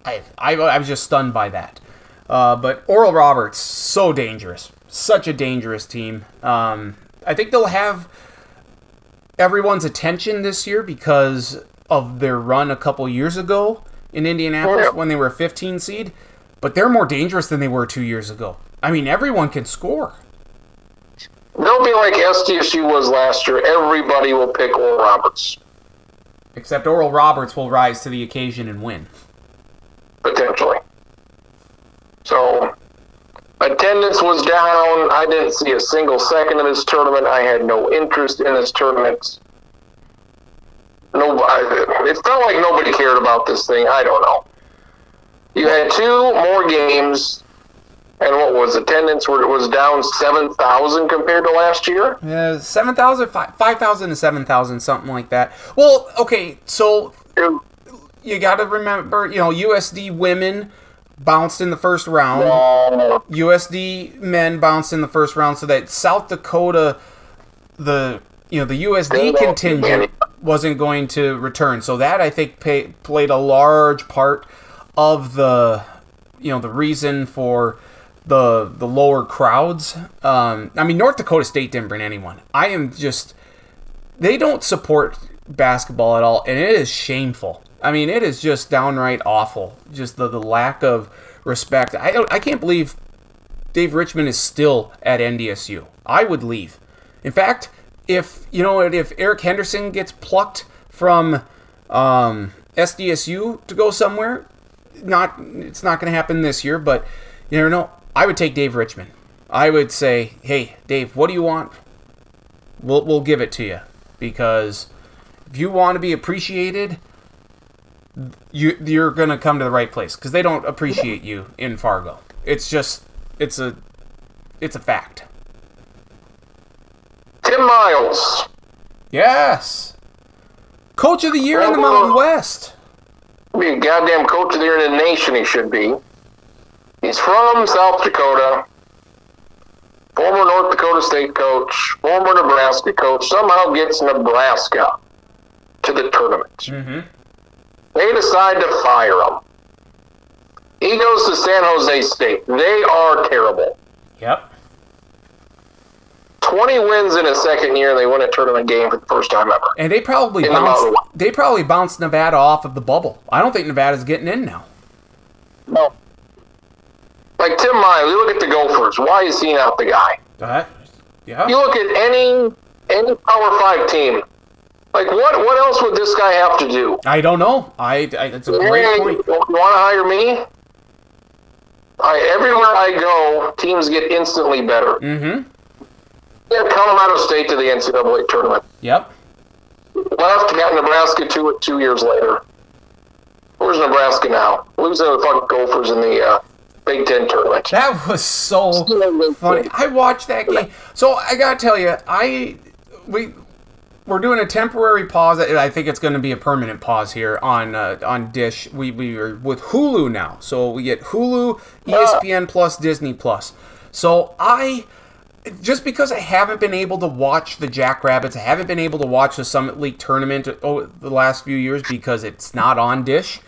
I, I I was just stunned by that. Uh, but Oral Roberts so dangerous, such a dangerous team. Um, I think they'll have everyone's attention this year because of their run a couple years ago in Indianapolis when they were a 15 seed, but they're more dangerous than they were two years ago. I mean, everyone can score. They'll be like SDSU was last year. Everybody will pick Oral Roberts Except Oral Roberts will rise to the occasion and win. potentially. So attendance was down. I didn't see a single second of this tournament. I had no interest in this tournament. No, it felt like nobody cared about this thing. I don't know. You had two more games, and what was attendance? Were was down seven thousand compared to last year. Yeah, 7,000, 5,000 to 7,000, something like that. Well, okay, so you got to remember, you know, USD women bounced in the first round. USD men bounced in the first round, so that South Dakota, the you know the USD contingent wasn't going to return. So that I think pay, played a large part of the you know the reason for the the lower crowds. Um, I mean, North Dakota State didn't bring anyone. I am just they don't support basketball at all, and it is shameful. I mean, it is just downright awful. Just the, the lack of respect. I. I can't believe Dave Richman is still at NDSU. I would leave. In fact, if you know if Eric Henderson gets plucked from um, SDSU to go somewhere, not it's not going to happen this year, but you never know. I would take Dave Richman. I would say, hey, Dave, what do you want? We'll we'll give it to you because if you want to be appreciated, you you're gonna come to the right place because they don't appreciate you in Fargo. It's just it's a it's a fact. Tim Miles. Yes. Coach of the year in the Mountain West. Be a goddamn coach of the year in the nation. He should be. He's from South Dakota. Former North Dakota State coach. Former Nebraska coach. Somehow gets Nebraska to the tournament. Mm-hmm. They decide to fire him. He goes to San Jose State. They are terrible. Yep. 20 wins in a second year, and they win a tournament game for the first time ever. And they probably In the bounced. They probably bounced Nevada off of the bubble. I don't think Nevada's getting in now. No. Like Tim Miles, you look at the Gophers. Why is he not the guy? That, yeah. You look at any any Power Five team. Like what? What else would this guy have to do? I don't know. I, I it's a great point. You want to hire me? I, everywhere I go, teams get instantly better. Mm-hmm. Yeah, Colorado State to the NCAA tournament. Yep. Left, got Nebraska to it two years later. Where's Nebraska now? Losing the fucking Gophers in the uh, Big Ten tournament. That was so funny. I watched that game. So I gotta tell you, I we we're doing a temporary pause. I think it's going to be a permanent pause here on uh, on Dish. We we are with Hulu now, so we get Hulu, E ESPN Plus, Disney Plus. So I just because I haven't been able to watch the Jackrabbits, I haven't been able to watch the Summit League tournament over the last few years because it's not on Dish.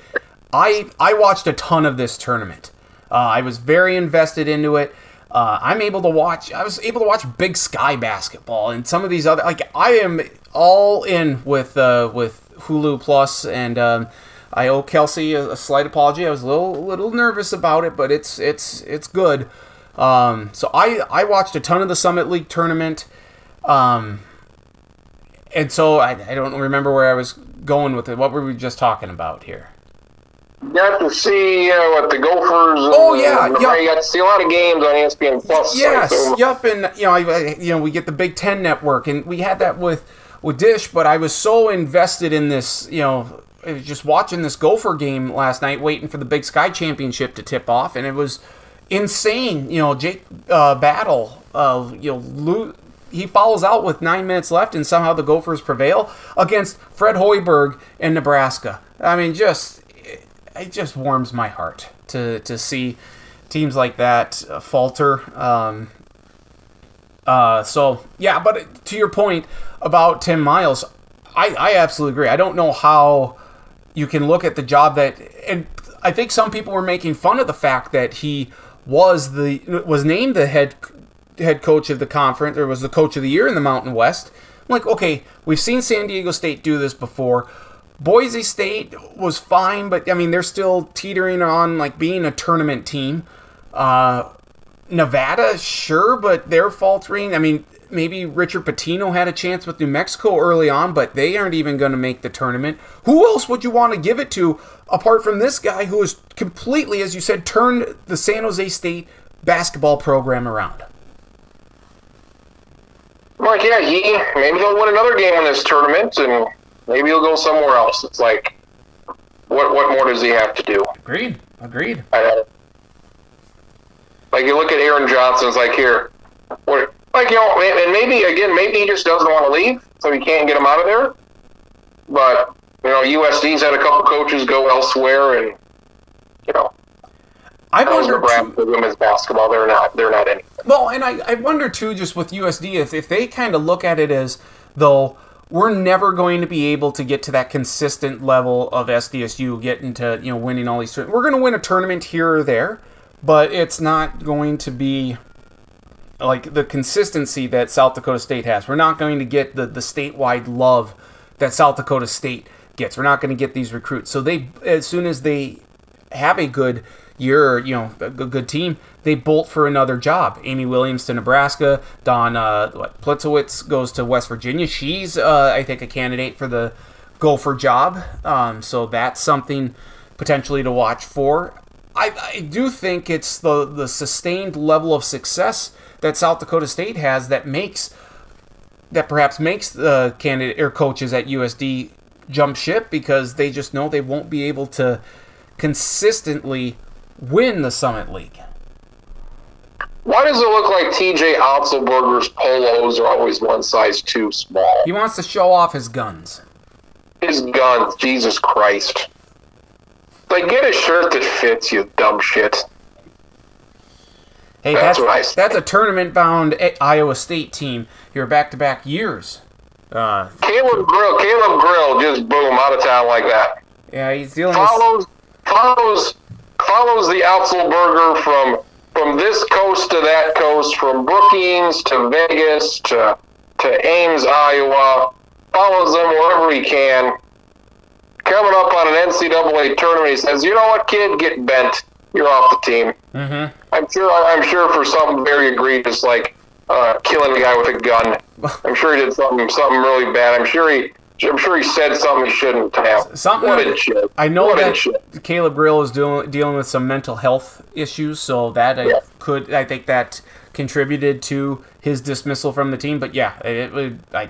I I watched a ton of this tournament. Uh, I was very invested into it. Uh, I'm able to watch. I was able to watch Big Sky basketball and some of these other. Like I am all in with uh, with Hulu Plus, and um, I owe Kelsey a, a slight apology. I was a little little nervous about it, but it's it's it's good. Um, so I I watched a ton of the Summit League tournament. Um, and so I, I don't remember where I was going with it. What were we just talking about here? Got to see uh, what the Gophers. Oh, and- yeah, and yeah. You got to see a lot of games on ESPN Plus. Yes, so- yep, and you know, I, you know, we get the Big Ten network, and we had that with with Dish. But I was so invested in this, you know, just watching this Gopher game last night, waiting for the Big Sky Championship to tip off, and it was insane. You know, Jake uh, Battle, uh, you know, lo- he follows out with nine minutes left, and somehow the Gophers prevail against Fred Hoiberg in Nebraska. I mean, just it just warms my heart to to see teams like that uh, falter. Um, uh, so yeah, but to your point about Tim Miles, I, I absolutely agree. I don't know how you can look at the job that, and I think some people were making fun of the fact that he was the was named the head head coach of the conference or was the coach of the year in the Mountain West. I'm like, okay, we've seen San Diego State do this before. Boise State was fine, but I mean they're still teetering on like being a tournament team. Uh, Nevada, sure, but they're faltering. I mean, maybe Richard Pitino had a chance with New Mexico early on, but they aren't even going to make the tournament. Who else would you want to give it to apart from this guy who has completely, as you said, turned the San Jose State basketball program around? Like, yeah, he maybe he'll win another game in this tournament, and maybe he'll go somewhere else. It's like, what what more does he have to do? Agreed. Agreed. I. Like you look at Aaron Johnston, it's like here, what? Like you know, and maybe again, maybe he just doesn't want to leave, so he can't get him out of there. But you know, USD's had a couple coaches go elsewhere, and you know, I wonder. Nebraska women's basketball. They're not. They're not any. Well, and I, I wonder too, just with USD, if, if they kind of look at it as though we're never going to be able to get to that consistent level of SDSU getting to you know winning all these. We're going to win a tournament here or there, but it's not going to be like the consistency that South Dakota State has. We're not going to get the the statewide love that South Dakota State gets. We're not going to get these recruits. So they as soon as they have a good year, you know, a good, good team, they bolt for another job. Amy Williams to Nebraska. Dawn uh, what, Plitzuweit goes to West Virginia. She's, uh, I think, a candidate for the Gopher job. Um, so that's something potentially to watch for. I, I do think it's the the sustained level of success that South Dakota State has that makes that perhaps makes the candidate or coaches at USD jump ship because they just know they won't be able to consistently win the Summit League. Why does it look like TJ Otzelberger's polos are always one size too small? He wants to show off his guns. His guns, Jesus Christ. Like, get a shirt that fits, you dumb shit. Hey, That's that's that's a tournament-bound Iowa State team. Your back-to-back years. Uh, Caleb Grill, Caleb Grill, just boom, out of town like that. yeah, he's dealing with. Follows, follows, the Otzelberger from from this coast to that coast, from Brookings to Vegas to to Ames, Iowa. Follows them wherever he can. Coming up on an NCAA tournament, he says, "You know what, kid? Get bent. You're off the team." Mm-hmm. I'm sure. I'm sure for something very egregious like uh, killing a guy with a gun. *laughs* I'm sure he did something something really bad. I'm sure he. I'm sure he said something he shouldn't have. Something that-. I know What that. Caleb Grill is dealing dealing with some mental health issues, so that I Yeah. could I think that contributed to his dismissal from the team. But yeah, it would I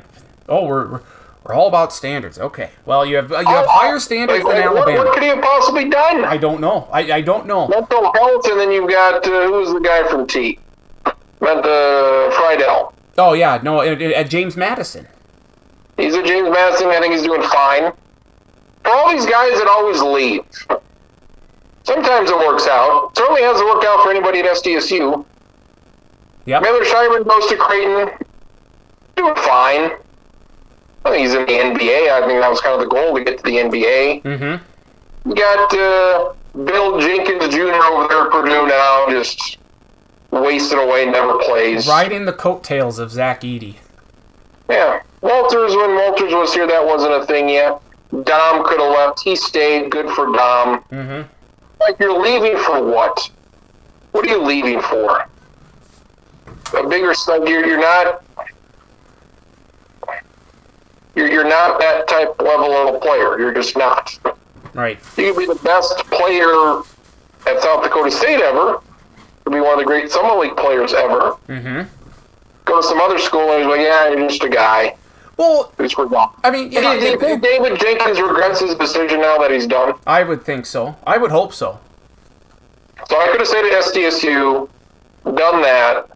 oh we're we're- we're all about standards. Okay, well you have you have higher standards Like, than like, Alabama. what could he have possibly done? I don't know. I, I don't know. Mental health, and then you've got uh, who's the guy from T? Meant uh, Freidel. Oh yeah, no at, at James Madison. He's a James Madison. I think he's doing fine. For all these guys that always leave, sometimes it works out. Certainly hasn't worked out for anybody at SDSU. Yep. Miller Scheierman goes to Creighton, doing fine. I think he's in the NBA. I think that was kind of the goal to get to the NBA. Mm-hmm. You got uh, Bill Jenkins Jr. over there at Purdue now, just wasted away, never plays. Riding the coattails of Zach Edey. Yeah. Walters, when Walters was here, that wasn't a thing yet. Daum could have left. He stayed. Good for Daum. Mm-hmm. Like, you're leaving for what? What are you leaving for? A bigger stud? You're, you're not. You're, you're not that type level of a player. You're just not. Right. You could be the best player at South Dakota State ever. Could be one of the great Summit League players ever. Mm-hmm. Go to some other school and he's like, yeah, you're just a guy Well, who's forgotten. I mean, yeah, do you think David Jenkins regrets his decision now that he's done? I would think so. I would hope so. So I could have stayed at SDSU, done that,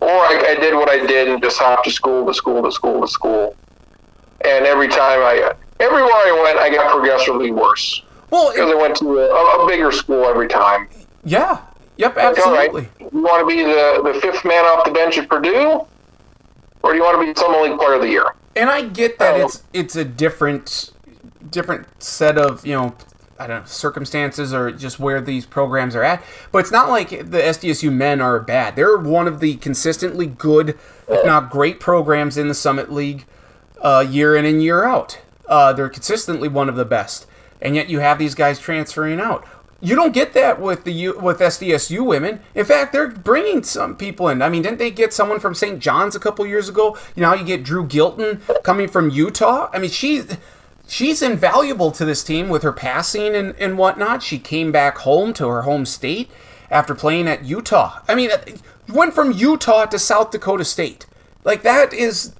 or I, I did what I did and just hopped to school to school to school to school. And every time I, everywhere I went, I got progressively worse Well, because I went to a, a bigger school every time. yeah. Yep, all right, absolutely. you want to be the, the fifth man off the bench at Purdue, or do you want to be Summit League Player of the Year? And I get that Oh. it's it's a different different set of, you know, I don't know, circumstances or just where these programs are at. But it's not like the SDSU men are bad. They're one of the consistently good, if not great programs in the Summit League uh, year in and year out. Uh, they're consistently one of the best. And yet you have these guys transferring out. You don't get that with the U- with SDSU women. In fact, they're bringing some people in. I mean, didn't they get someone from St. John's a couple years ago? You know, you get Dru Gylten coming from Utah. I mean, she's she's invaluable to this team with her passing and, and whatnot. She came back home to her home state after playing at Utah. I mean, uh, went from Utah to South Dakota State. Like that is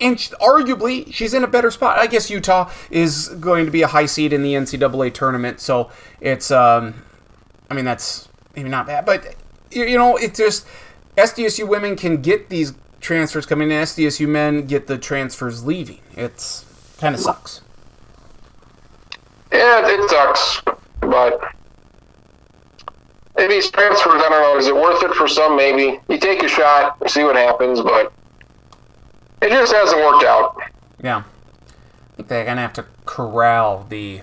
and arguably she's in a better spot. I guess Utah is going to be a high seed in the NCAA tournament, so it's um, I mean that's maybe not bad, but you, you know it's just SDSU women can get these transfers coming in, SDSU men get the transfers leaving. It's kind of sucks. Yeah, it, sucks, but these transfers. I don't know. Is it worth it for some? Maybe you take a shot, see what happens, but it just hasn't worked out. Yeah, I think they're gonna have to corral the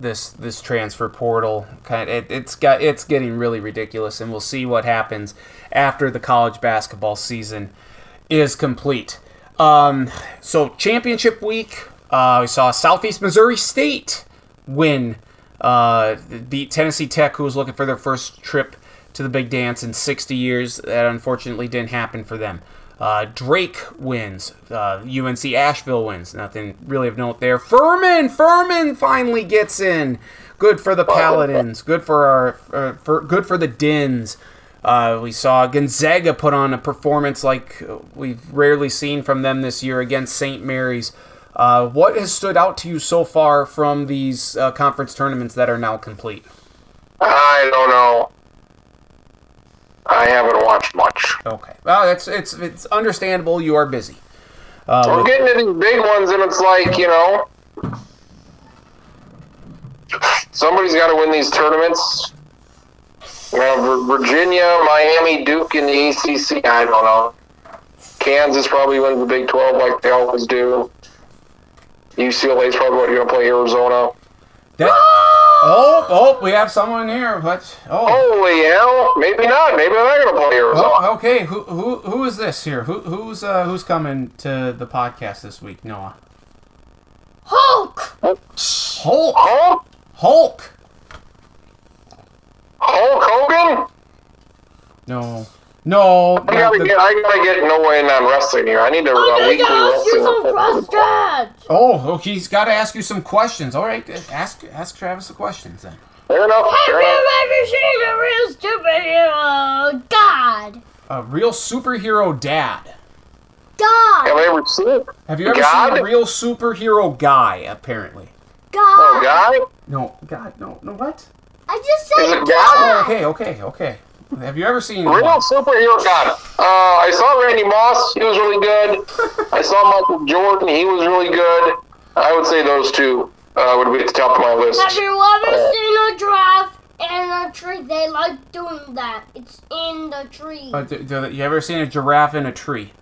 this this transfer portal. Kind of, it, it's got it's getting really ridiculous, and we'll see what happens after the college basketball season is complete. Um, so championship week, uh, we saw Southeast Missouri State win, uh, beat Tennessee Tech, who was looking for their first trip to the big dance in 60 years. That unfortunately didn't happen for them. Uh, Drake wins. Uh, UNC Asheville wins. Nothing really of note there. Furman, Furman finally gets in. Good for the Paladins. Good for our, uh, for good for the Dins. Uh, we saw Gonzaga put on a performance like we've rarely seen from them this year against St. Mary's. Uh, what has stood out to you so far from these uh, conference tournaments that are now complete? I don't know. I haven't watched much. Okay. Well, it's it's it's understandable. You are busy. Uh, We're with- getting to these big ones, and it's like you know, somebody's got to win these tournaments. You know, Virginia, Miami, Duke in the ACC. I don't know. Kansas probably wins the Big Twelve like they always do. UCLA's probably going to play Arizona. that- oh, oh, we have someone here. But oh, Holy hell! Maybe not. Maybe they're not going to play Arizona. oh, okay. Who who who is this here? Who who's uh who's coming to the podcast this week? Noah. Hulk! Hulk. Hulk, Hulk. Hulk Hogan. No. No. I gotta the- get. I gotta get no in on wrestling here. I need a, I'm a gonna weekly ask you some wrestling. questions! oh, oh, he's got to ask you some questions. All right, ask ask Travis the questions then. Fair enough. Have Fair you enough. ever seen a real superhero? God! A real superhero dad. God. Have God! I ever seen it? Have you ever God? seen a real superhero guy? Apparently. God. Oh, God! guy. No, God, no, no. What? I just Is said it Oh, God! okay, okay, okay. Have you ever seen? Real superhero guy. Uh, I saw Randy Moss. He was really good. I saw Michael Jordan. He was really good. I would say those two uh, would be at the top of my list. Have you ever seen a giraffe in a tree? They like doing that. It's in the tree. Uh, do, do, you ever seen a giraffe in a tree?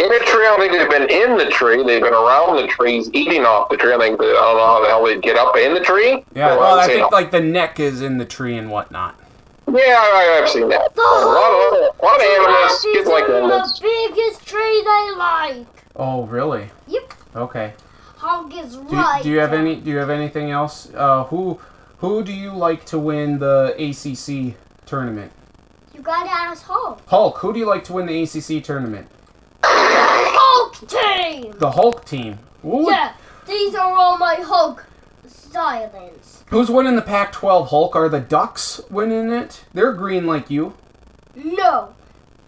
In a tree, I don't think they've been in the tree. They've been around the trees, eating off the tree. I think that, I don't know how the hell they'd get up in the tree. Yeah, But well, would I think no. like the neck is in the tree and whatnot. Yeah, I, I've seen that. The A lot of, a lot of animals, Giraffe is like in the biggest tree they like. Oh, really? Yep. Okay. Hulk is Do, right. do you have any? Do you have anything else? Uh, who who do you like to win the ACC tournament? You gotta ask Hulk. Hulk. Who do you like to win the ACC tournament? Hulk team! The Hulk team. Ooh. Yeah, these are all my Hulk silence. Who's winning the Pac-12? Hulk. Are the Ducks winning it? They're green like you. No,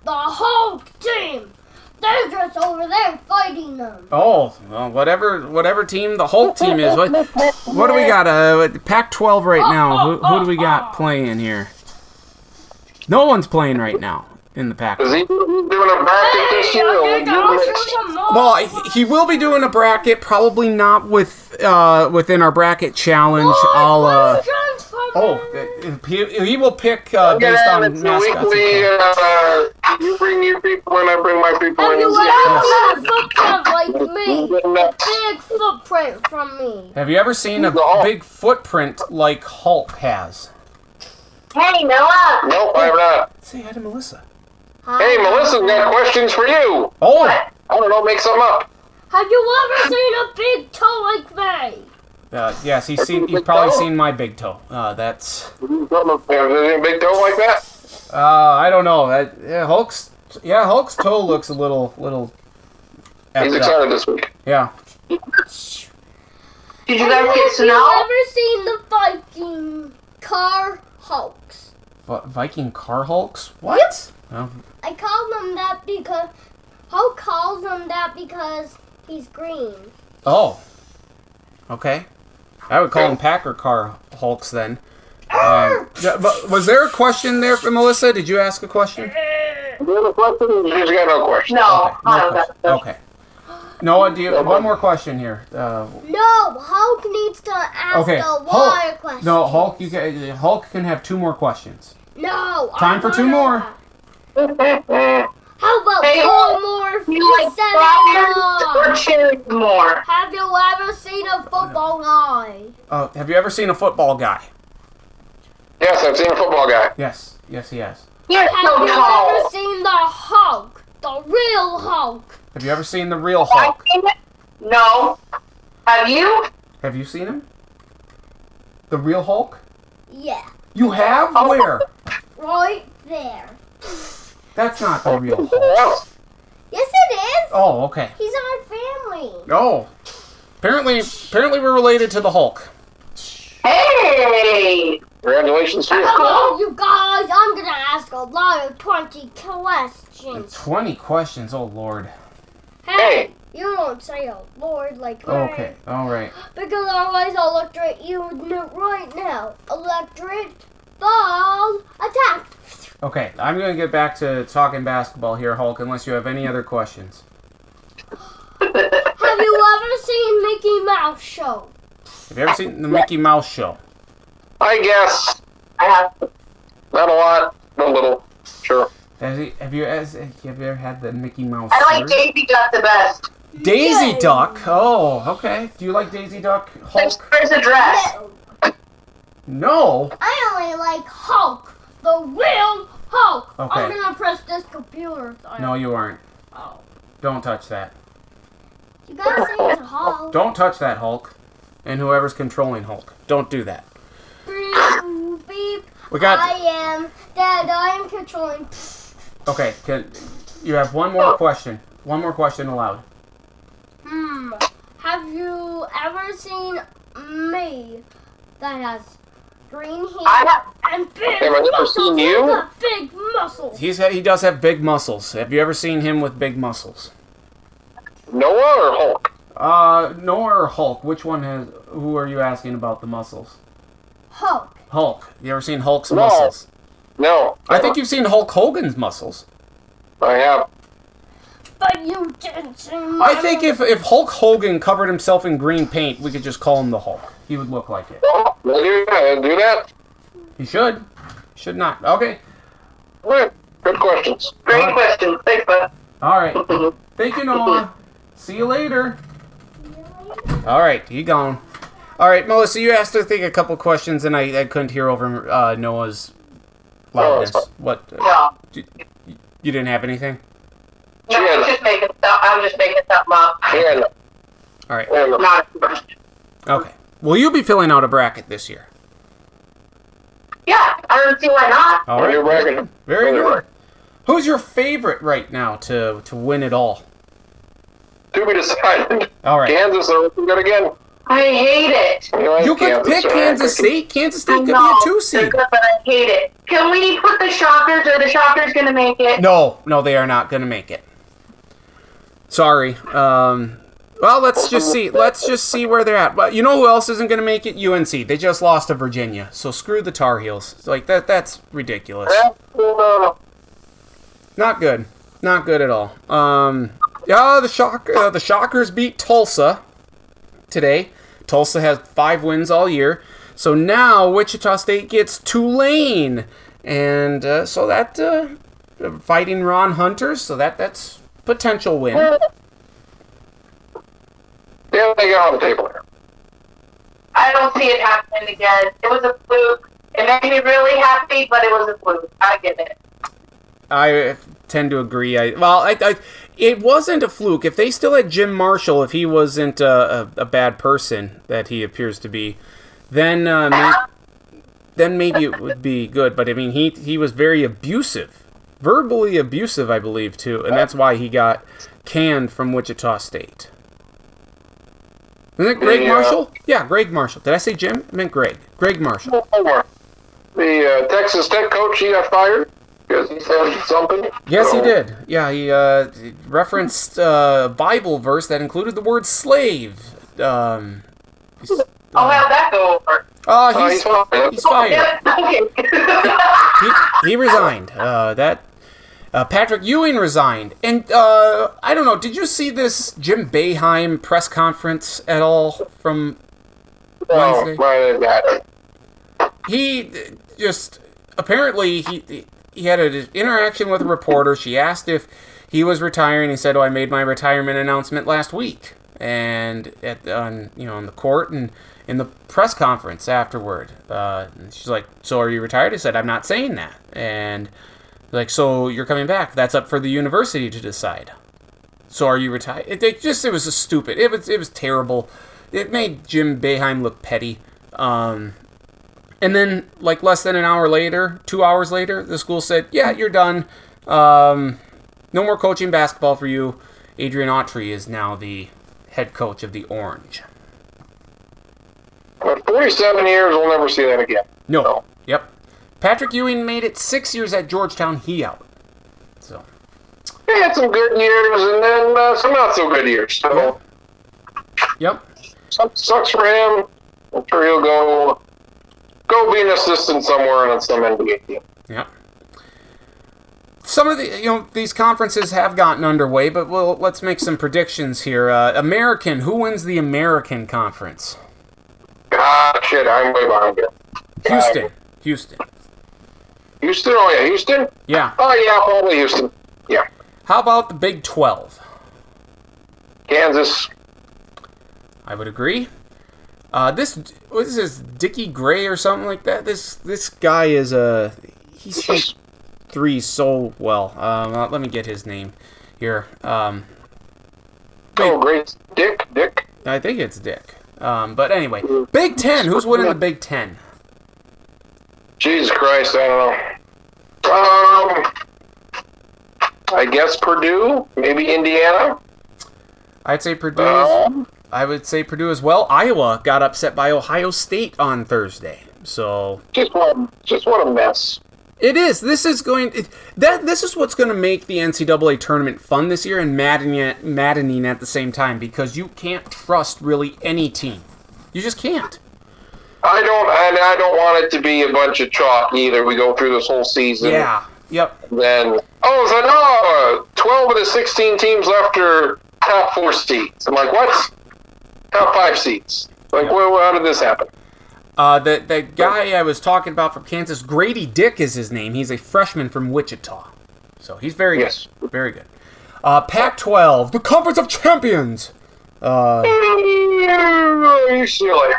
the Hulk team. They're just over there fighting them. Oh, well, whatever whatever team the Hulk team is. What what do we got? Uh, Pac-12 right now. Who, who do we got playing here? No one's playing right now in the Pac. Is he doing a bracket this year? Or Hey, you show mix? some more. Well, he- he will be doing a bracket, probably not with uh, within our bracket challenge. More I'll uh, oh, he, he will pick uh, based Yeah, on it's mascots. weekly. Uh, you bring your people in, I bring my people Have in. you Yeah. ever seen a footprint like me? *laughs* A big footprint from me. Have you ever seen a big footprint like Hulk has? Hey, Noah. Nope, I have not. Say hi to Melissa. Hey, Melissa's got questions for you. Oh, I don't know, make something up. Have you ever seen a big toe like me? uh, yes, he's seen. He's probably seen my big toe. Uh, that's. Have you seen a big toe like that? Uh, I don't know. That yeah, Hulk's yeah, Hulk's toe looks a little little. He's effed up. excited this week. Yeah. Did you guys Have get you snow? ever seen the Viking car Hulks? Vi- Viking car Hulks? What? Oh, I call them that because Hulk calls them that because he's green. oh. Okay. I would call them Packer car Hulks then. Um, yeah, but was there a question there for Melissa? Did you ask a question? Do you have a question? She's got no question. No, Okay. I No don't question. Okay. Noah, do you one more question here? Uh, No, Hulk needs to ask okay. a Hulk. water question. No, Hulk. You can. Hulk can have two more questions. No. Time I for two wanna- more. How about Hey, four more? if You like said or more? cherries more? Have you ever seen a football guy? Uh, have you ever seen a football guy? Yes, I've seen a football guy. Yes. Yes, he has. You're Have so you ever seen the Hulk? The real Hulk? Have you ever seen the real Hulk? No. Have you? Have you seen him? The real Hulk? Yeah. You have? Oh. Where? Right there. That's not the real *laughs* Hulk. Yes. Yes, it is. Oh, okay. He's our family. Oh. Apparently, apparently we're related to the Hulk. Hey! Congratulations to you. Oh, you guys, I'm gonna ask a lot of 20 questions. Twenty questions. Oh Lord. Hey, you don't say a lord like me. Okay. All right. Because otherwise I'll electrocute you right now. Electric ball attack. Okay, I'm gonna get back to talking basketball here, Hulk. Unless you have any other questions. Have you ever seen Mickey Mouse show? Have you ever seen the Mickey Mouse show? I guess not a lot, but a little. Sure. Has he, have you has, have you ever had the Mickey Mouse? I like series? Daisy Duck the best. Daisy Yay. Duck. Oh, okay. Do you like Daisy Duck, Thanks Hulk? for his address. No, No. I only like Hulk, the real Hulk. Okay. I'm gonna press this computer. No, you aren't. Oh. Don't touch that. You gotta say it's Hulk. Don't touch that, Hulk. And whoever's controlling Hulk. Don't do that. Beep, beep. We got. I am Dad. I am controlling. Okay. Can you have one more question? One more question allowed. Hmm. Have you ever seen me that has green hair I have. and big Have I never muscles? seen you? big muscles. He's he does have big muscles. Have you ever seen him with big muscles? Noah or Hulk? Uh, Noah or Hulk? Which one has? Who are you asking about the muscles? Hulk. Hulk. You ever seen Hulk's No. muscles? No. I think you've seen Hulk Hogan's muscles. I have. But you didn't see my I think if, if Hulk Hogan covered himself in green paint, we could just call him the Hulk. He would look like it. Do that. Do that. He should. Should not. Okay. All right. Good questions. Great Alright. question. Thanks, bud. All right. *laughs* Thank you, Noah. See you later. All right. He gone. All right, Melissa, you asked I think a couple questions, and I, I couldn't hear over uh, Noah's loudness. Oh, it's What? No. You, you didn't have anything? No, I was just making stuff. I was just making something up. Yeah, no. All right. Yeah, no. Not a. Okay. Will you be filling out a bracket this year? Yeah, I don't see why not. All Well, Very good. Good. Who's your favorite right now to to win it all? To be decided. All right. Kansas are looking good again. I hate it. You, know, I You think could pick are Kansas State. Kansas I State could be a two they're seed. good, but I hate it. Can we put the Shockers? Are the Shockers going to make it? No, no, they are not going to make it. Sorry. Um, well, let's just see. Let's just see where they're at. But you know who else isn't going to make it? UNC. They just lost to Virginia. So screw the Tar Heels. Like that. That's ridiculous. Not good. Not good at all. Um, yeah, the shock. Uh, the Shockers beat Tulsa today. Tulsa has five wins all year. So now Wichita State gets Tulane, and uh, so that uh, fighting Ron Hunter. So that that's potential win. yeah, they got on the table here. I don't see it happening again. It was a fluke. It made me really happy, but it was a fluke. I get it. I tend to agree. I well, I, I it wasn't a fluke. If they still had Jim Marshall, if he wasn't a, a, a bad person that he appears to be, then uh, may, then maybe it would be good. But I mean, he he was very abusive, verbally abusive, I believe too, and that's why he got canned from Wichita State. Isn't it Greg Yeah. Marshall? Yeah, Greg Marshall. Did I say Jim? I meant Greg. Greg Marshall. Over. The uh, Texas Tech coach, he got fired because he said something. Yes, he did. Yeah, he uh, referenced uh, a Bible verse that included the word slave. Um, he's- Oh, how'd that go over? oh, he's, he's fired. he's fired. *laughs* Yeah. He, he resigned. Uh, that uh, Patrick Ewing resigned. And uh, I don't know. Did you see this Jim Boeheim press conference at all from Wednesday? right, he just apparently he he had an interaction with a reporter. She asked if he was retiring. He said, "Oh, I made my retirement announcement last week." And at on you know on the court and in the press conference afterward, uh, she's like, "So are you retired?" He said, "I'm not saying that." And like, "So you're coming back?" That's up for the university to decide. So are you retired? It, it just it was a stupid. It was it was terrible. It made Jim Boeheim look petty. Um, and then, like less than an hour later, two hours later, the school said, "Yeah, you're done. Um, no more coaching basketball for you." Adrian Autry is now the head coach of the Orange. But 47 years, we'll never see that again. No. No. Yep. Patrick Ewing made it six years at Georgetown. He out. So He had some good years and then uh, some not so good years. So, yep. sucks, sucks for him. I'm sure he'll go go be an assistant somewhere on some NBA team. Yep. Some of the you know these conferences have gotten underway, but we'll, let's make some predictions here. Uh, American, who wins the American Conference? Ah, shit, I'm way behind you. Houston. Houston. Houston? Oh, yeah, Houston? Yeah. Oh, yeah, probably Houston. Yeah. How about the Big Twelve? Kansas. I would agree. Uh, this what is this Dickie Gray or something like that? This this guy is a he's shoots three so well. Um, uh, let me get his name here. Um, Oh, great. Dick? Dick? I think it's Dick. Um, but anyway, Big Ten. Who's winning the Big Ten? Jesus Christ, I don't know. Um, I guess Purdue, maybe Indiana. I'd say Purdue. Um, I would say Purdue as well. Iowa got upset by Ohio State on Thursday, so just what, just what a mess. It is. This is going it, that. This is what's going to make the NCAA tournament fun this year and maddening, maddening at the same time because you can't trust really any team. You just can't. I don't, and I don't want it to be a bunch of chalk either. We go through this whole season. Yeah. Yep. Then oh, so no, twelve of the sixteen teams left are top four seats. I'm like, what? Top five seats. Like, well, how did this happen? Uh, the the guy I was talking about from Kansas, Gradey Dick is his name. He's a freshman from Wichita, so he's very Yes. good. Very good. Uh, Pac-12, the Conference of Champions. Uh, *laughs* UCLA.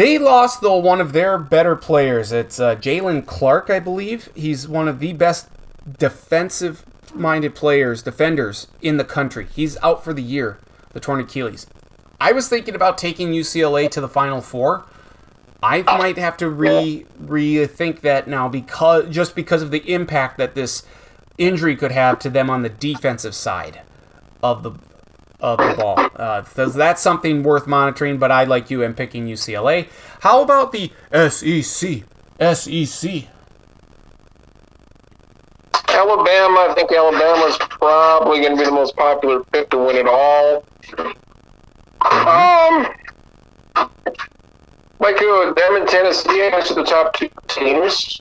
They lost though one of their better players. It's uh, Jaylen Clark, I believe. He's one of the best defensive-minded players, defenders in the country. He's out for the year. The torn Achilles. I was thinking about taking UCLA to the Final Four. I might have to re rethink that now because just because of the impact that this injury could have to them on the defensive side of the of the ball. Uh, that's something worth monitoring, but I, like you, am picking UCLA. How about the SEC? SEC. Alabama, I think Alabama's probably going to be the most popular pick to win it all. Um, like uh, them and Tennessee, are the top two teams.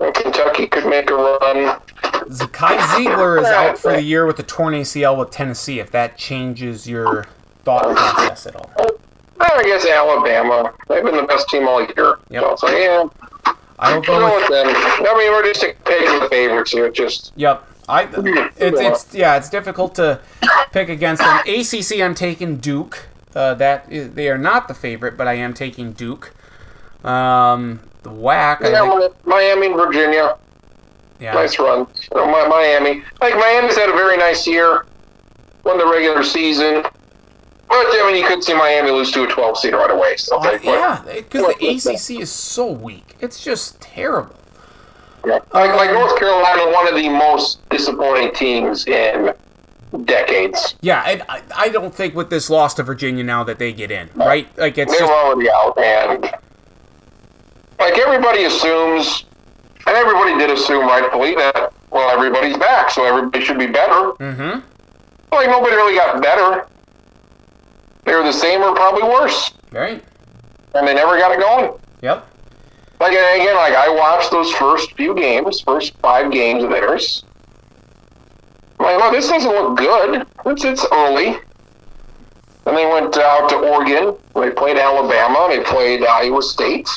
And Kentucky could make a run. Zakai Zeigler is out for the *laughs* year with a torn ACL with Tennessee, if that changes your thought process at all. I guess Alabama. They've been the best team all year. Yep. So like, yeah, I will you go know with what then? I mean, we're just picking the favorites here. Just Yep. I it's it's yeah, it's difficult to pick against them. ACC I'm taking Duke. Uh, that is, they are not the favorite, but I am taking Duke. Um, the WAC, I yeah, think, Miami Virginia. Yeah, Nice run. Mi- Miami. Like, Miami's had a very nice year. Won the regular season. But, I mean, you could see Miami lose to a 12 seed right away. So, Uh, yeah, because the ACC is so weak. It's just terrible. yeah. Like, like North Carolina, one of the most disappointing teams in decades. Yeah, and I, I don't think with this loss to Virginia now that they get in, right? Like it's They're just already out. And, like, everybody assumes, and everybody did assume rightfully that, well, everybody's back, so everybody should be better. mm-hmm. Like, nobody really got better. They were the same or probably worse. Right. And they never got it going. Yep. Like and again, like I watched those first few games, first five games of theirs. I'm like, well, this doesn't look good. It's it's early. Then they went out to Oregon. They played Alabama. They played Iowa State.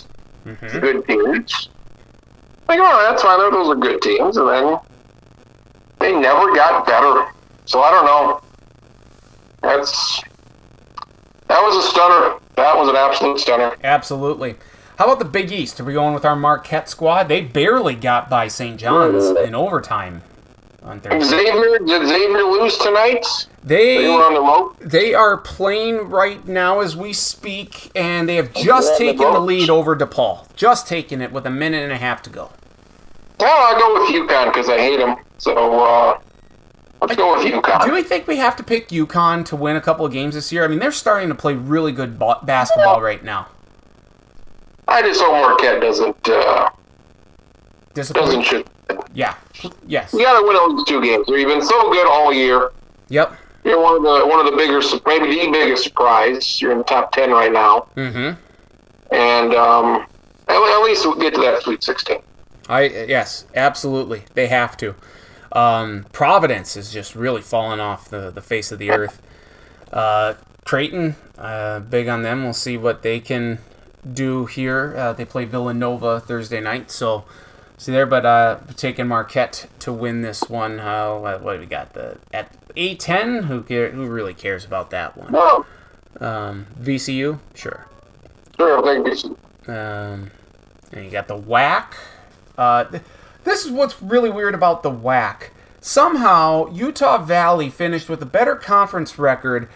Mm-hmm. Good teams. Like, all right, that's fine. Those are good teams. And then they never got better. So I don't know. That's that was a stunner. That was an absolute stunner. Absolutely. How about the Big East? Are we going with our Marquette squad? They barely got by St. John's mm-hmm. in overtime on Thursday. Xavier did Xavier lose tonight? They were on the road. they are playing right now as we speak, and they have just they're the taken the lead over DePaul. Just taken it with a minute and a half to go. Well, I'll go with UConn because I hate them. So uh, let's go with UConn. Do we think we have to pick UConn to win a couple of games this year? I mean, they're starting to play really good ba- basketball right now. I just hope Marquette doesn't uh, doesn't shoot. Yeah. Yes. You got to win at least two games. You've been so good all year. Yep. You're one of the one of the bigger, maybe the biggest surprise. You're in the top ten right now. Mm-hmm. and um, at, at least we'll get to that Sweet 16. I yes, absolutely. They have to. Um, Providence is just really falling off the, the face of the earth. Uh, Creighton, uh, big on them. We'll see what they can do here. Uh, they play Villanova Thursday night, so see there. But uh, taking Marquette to win this one. Uh, what, what do we got? The at A ten. Who care, who really cares about that one? No, Um, VCU, sure. sure, thank you. Um, and you got the WAC. Uh, th- this is what's really weird about the WAC. Somehow Utah Valley finished with a better conference record,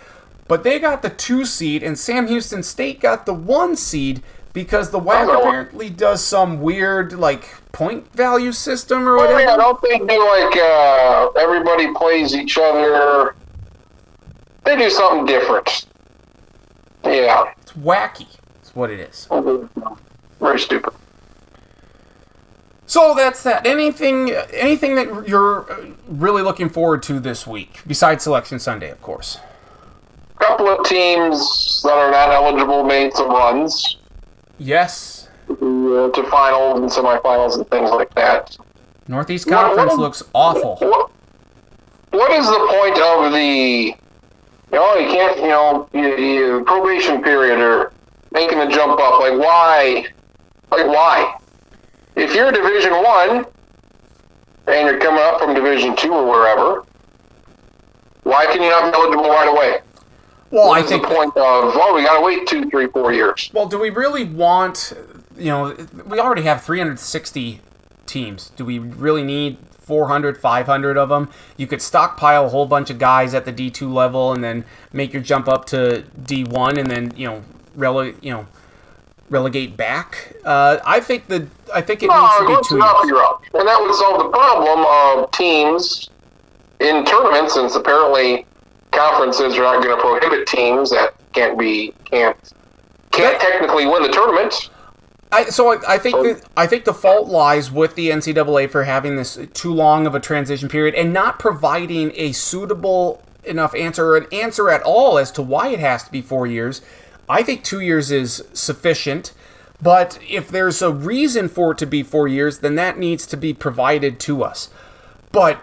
but they got the two seed, and Sam Houston State got the one seed because the WAC Oh. apparently does some weird like point value system or Oh, whatever. yeah, don't think they do like uh, everybody plays each other? They do something different. Yeah, It's wacky. That's what it is. very stupid. So that's that. Anything, anything that you're really looking forward to this week besides Selection Sunday, of course. couple of teams that are not eligible made some runs Yes, to, uh, to finals and semifinals and things like that. Northeast What- what Conference looks awful. What, what is the point of the, you know, you can't, you know, you, you, probation period or making the jump up? Like, why? Like, why? If you're Division One and you're coming up from Division Two or wherever, why can you not be eligible right away? Well, I think. the point of, oh, we got to wait two, three, four years? Well, do we really want? You know, we already have 360 teams. Do we really need 400, 500 of them? You could stockpile a whole bunch of guys at the D2 level, and then make your jump up to D1, and then you know, rele- you know, relegate back. Uh, I think the I think it needs to be two years. up. And that would solve the problem of teams in tournaments, since apparently conferences are not going to prohibit teams that can't be can't can't technically win the tournament. I, so I, I think that, I think the fault lies with the NCAA for having this too long of a transition period and not providing a suitable enough answer or an answer at all as to why it has to be four years. I think two years is sufficient, but if there's a reason for it to be four years, then that needs to be provided to us. But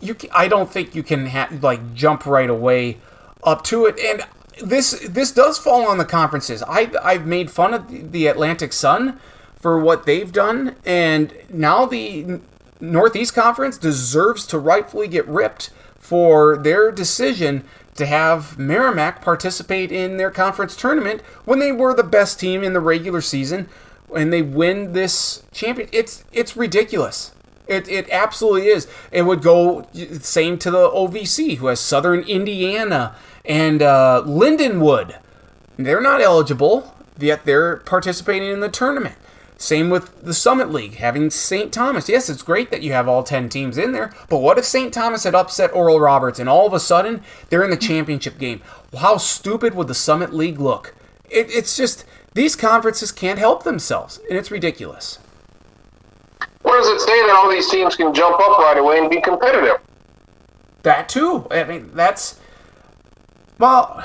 you, I don't think you can ha- like jump right away up to it. And this this does fall on the conferences. I I've made fun of the- the Atlantic Sun for what they've done, and now the Northeast Conference deserves to rightfully get ripped for their decision to have Merrimack participate in their conference tournament when they were the best team in the regular season and they win this champion. It's it's ridiculous. It, it absolutely is. It would go same to the OVC, who has Southern Indiana and uh, Lindenwood. They're not eligible, yet they're participating in the tournament. Same with the Summit League, having St. Thomas. Yes, it's great that you have all 10 teams in there, but what if St. Thomas had upset Oral Roberts and all of a sudden they're in the championship game? How stupid would the Summit League look? It, it's just, these conferences can't help themselves, and it's ridiculous. Where does it say that all these teams can jump up right away and be competitive? That too. I mean, that's well.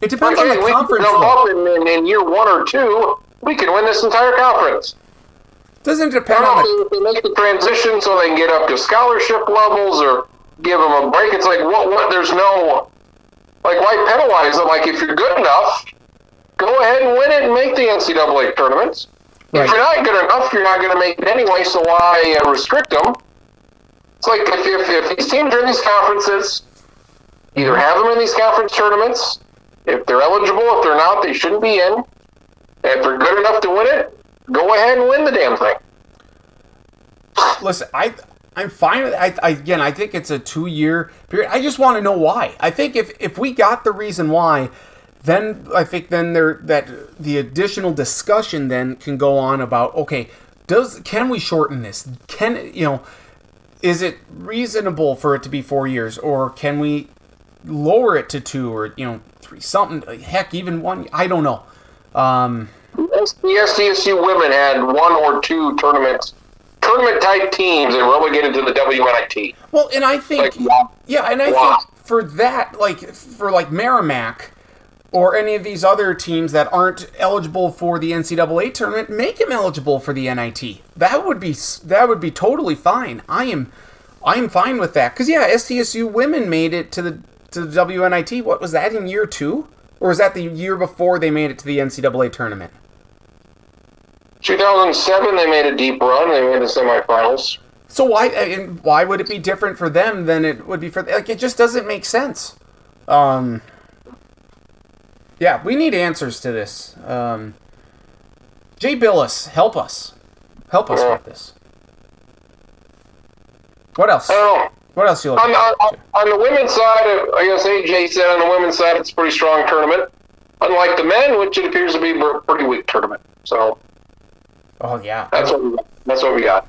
It depends on the we conference. jump up in, in, in year one or two. We can win this entire conference. Doesn't depend on the? if they make the transition so they can get up to scholarship levels or give them a break. It's like what? What? There's no like why penalize them? Like if you're good enough, go ahead and win it and make the NCAA tournaments. Right. If you're not good enough, you're not going to make it anyway. So why uh, restrict them? It's like if, if, if these teams are in these conferences, either have them in these conference tournaments. If they're eligible, if they're not, they shouldn't be in. If they're good enough to win it, go ahead and win the damn thing. Listen, I I'm fine with. I, I again, I think it's a two year period. I just want to know why. I think if if we got the reason why, then I think then there that the additional discussion then can go on about okay, does can we shorten this? Can you know? Is it reasonable for it to be four years, or can we lower it to two, or you know, three, something? Heck, even one. I don't know. Um, The SDSU women had one or two tournaments, tournament type teams that relegated to the WNIT. Well, and I think Like, yeah, and I Wow. think for that, like for like Merrimack, or any of these other teams that aren't eligible for the NCAA tournament, make them eligible for the NIT. That would be that would be totally fine. I am I am fine with that because yeah, SDSU women made it to the to the WNIT. What was that in year two, or was that the year before they made it to the NCAA tournament? 2007, they made a deep run. They made the semifinals. So why and why would it be different for them than it would be for like it just doesn't make sense. Um, yeah, we need answers to this. Um, Jay Bilas, help us, help us with this. What else? I don't know. What else you On, looking on, at? on the women's side, I guess AJ said on the women's side, it's a pretty strong tournament. Unlike the men, which it appears to be a pretty weak tournament. So Oh yeah, that's what we, that's what we got.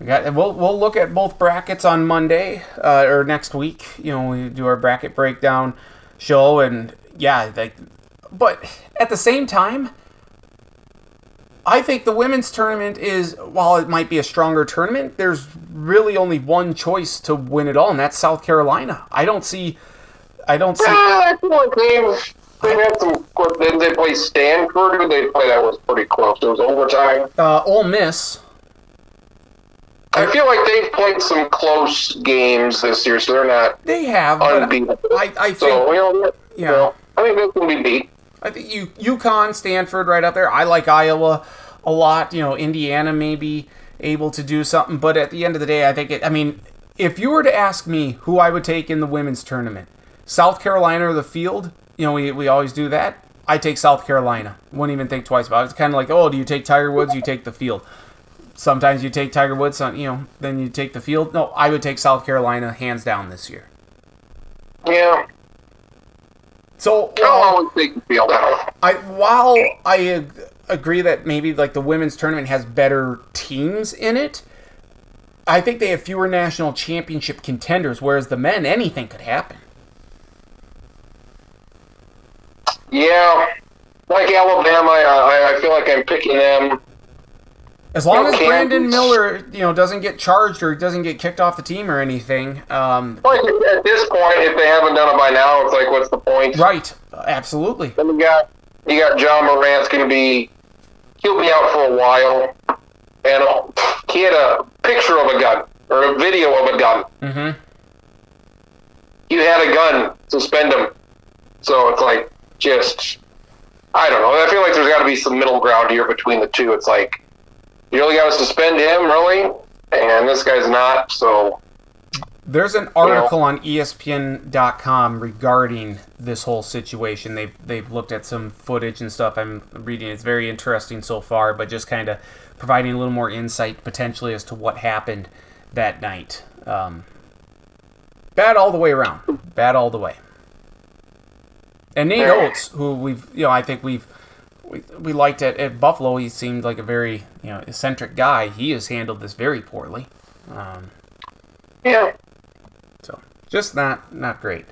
We got, we'll we'll look at both brackets on Monday uh, or next week. You know, we do our bracket breakdown show, and yeah, like, but at the same time, I think the women's tournament is while it might be a stronger tournament, there's really only one choice to win it all, and that's South Carolina. I don't see, I don't see. I feel like they've they've had some. Then they play Stanford. They play? That was pretty close. It was overtime. Uh, Ole Miss. I feel like they've played some close games this year, so they're not They have, unbeaten. I, I think So you know, Yeah. you know, I think they can be beat. I think you UConn, Stanford, right up there. I like Iowa a lot. You know, Indiana may be able to do something, but at the end of the day, I think it. I mean, if you were to ask me who I would take in the women's tournament, South Carolina or the field, you know, we, we always do that. I take South Carolina. Wouldn't even think twice about it. It's kind of like, oh, do you take Tiger Woods? You take the field. Sometimes you take Tiger Woods, you know, then you take the field. No, I would take South Carolina hands down this year. Yeah, So I'll uh, always field out. I while I ag- agree that maybe like the women's tournament has better teams in it, I think they have fewer national championship contenders. Whereas the men, anything could happen. Yeah, like Alabama, I, I feel like I'm picking them. As long as. Brandon Miller, you know, doesn't get charged or doesn't get kicked off the team or anything. Um, Like at this point, if they haven't done it by now, it's like, what's the point? right, absolutely. Then you got you got Ja Morant's going to be he'll be out for a while, and he had a picture of a gun or a video of a gun. Mm-hmm. You had a gun, suspend him. So it's like just I don't know. I feel like there's got to be some middle ground here between the two. It's like you really got to suspend him, really, and this guy's not. So There's an article on E ESPN.com regarding this whole situation. They've they've looked at some footage and stuff. I'm reading. It's very interesting so far, but just kind of providing a little more insight potentially as to what happened that night. Um, bad all the way around. Bad all the way. And Nate Oats, who we've you know I think we've we, we liked at, at Buffalo. He seemed like a very you know eccentric guy. He has handled this very poorly. Um, yeah, so just not not great.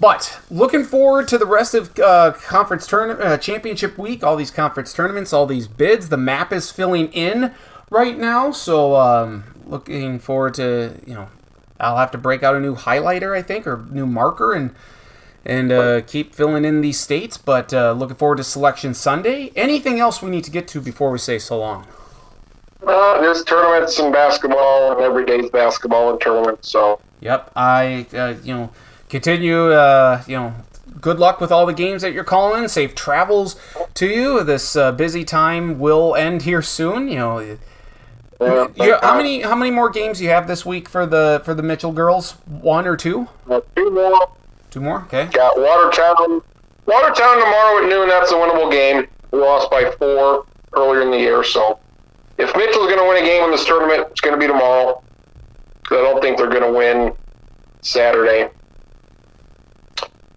But looking forward to the rest of uh, conference tournament uh, championship week. All these conference tournaments, all these bids. The map is filling in right now, so um, looking forward to you know. I'll have to break out a new highlighter, I think, or new marker, and and uh, keep filling in these states. But uh, looking forward to Selection Sunday. Anything else we need to get to before we say so long? uh, there's tournaments in basketball, and every day's basketball and tournaments. So Yep, I uh, you know continue uh, you know good luck with all the games that you're calling. Safe travels to you. This uh, busy time will end here soon. You know, you, yeah, how many how many more games do you have this week for the for the Mitchell girls? One or two? Uh, two more. Two more? Okay. Got Watertown. Watertown tomorrow at noon. That's a winnable game. We lost by four earlier in the year. So if Mitchell's going to win a game in this tournament, it's going to be tomorrow. I don't think they're going to win Saturday.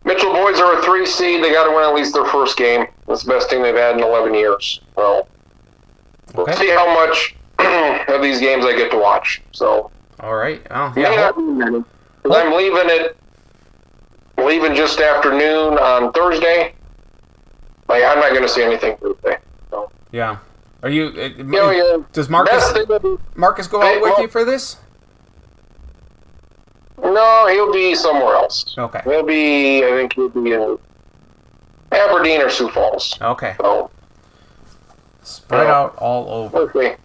Mitchell boys are a three seed. They got to win at least their first game. That's the best team they've had in 11 years. Well, we'll Okay. see how much *clears throat* of these games I get to watch. So All right. Oh, yeah. not be many. 'Cause I'm leaving it, leaving just after noon on Thursday. Like I'm not going to see anything Thursday. So, Yeah. Are you? Uh, you know, yeah, does Marcus best thing to do- Marcus go Hey, out with well- you for this? No, he'll be somewhere else. Okay. He'll be. I think he'll be in. Aberdeen or Sioux Falls. Okay. So Spread out all over. see.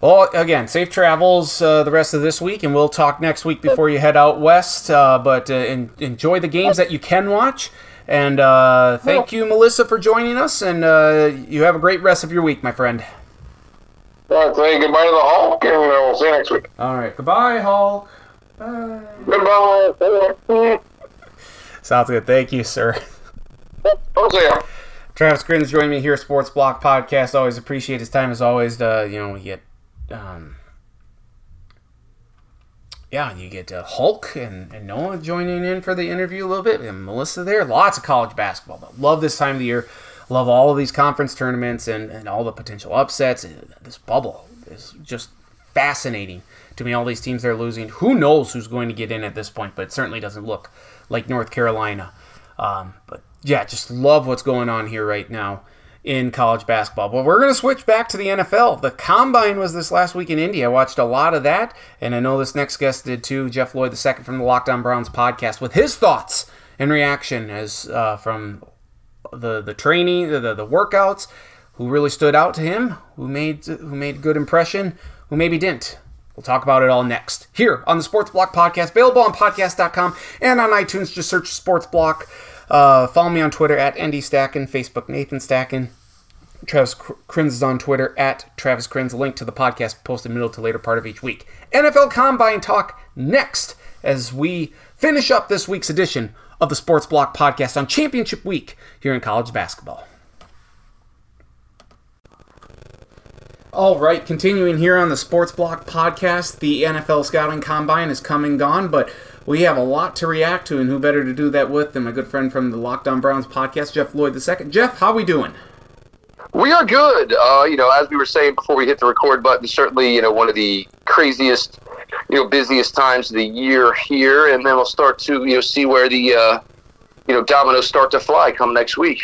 Well, again, safe travels uh, the rest of this week, and we'll talk next week before you head out west. Uh, but uh, en- enjoy the games that you can watch. And uh, thank you, Melissa, for joining us. And uh, you have a great rest of your week, my friend. Right, say goodbye to the Hulk, and uh, we'll see you next week. All right. Goodbye, Hulk. Bye. Goodbye. Sounds good. Thank you, sir. I'll see ya. Travis Grins joining me here Sports Block Podcast. Always appreciate his time as always. Uh, you know, we get, um, yeah, you get uh, Hulk and, and Noah joining in for the interview a little bit, and Melissa there. Lots of college basketball. But love this time of the year. Love all of these conference tournaments and, and all the potential upsets. And This bubble is just fascinating to me. All these teams they're losing. Who knows who's going to get in at this point? But it certainly doesn't look like North Carolina. Um, but yeah, just love what's going on here right now in college basketball. But we're going to switch back to the NFL. The combine was this last week in Indy. I watched a lot of that, and I know this next guest did too. Jeff Lloyd the second from the Lockdown Browns podcast with his thoughts and reaction as uh, from the the training, the, the the workouts, who really stood out to him, who made who made a good impression, who maybe didn't. We'll talk about it all next here on the Sports Block Podcast, available on podcast.com and on iTunes. Just search Sports Block. Uh, follow me on Twitter at Andy Stacken, Facebook Nathan Stacken. Travis Crins is on Twitter at Travis Crins. Link to the podcast posted middle to later part of each week. NFL Combine talk next as we finish up this week's edition of the Sports Block Podcast on Championship Week here in college basketball. All right, continuing here on the Sports Block podcast, the NFL Scouting Combine is come and gone, but we have a lot to react to, and who better to do that with than my good friend from the Lockdown Browns podcast, Jeff Lloyd II. Jeff, how we doing? We are good. Uh, you know, as we were saying before we hit the record button, certainly, you know, one of the craziest, you know, busiest times of the year here, and then we'll start to, you know, see where the, uh, you know, dominoes start to fly come next week.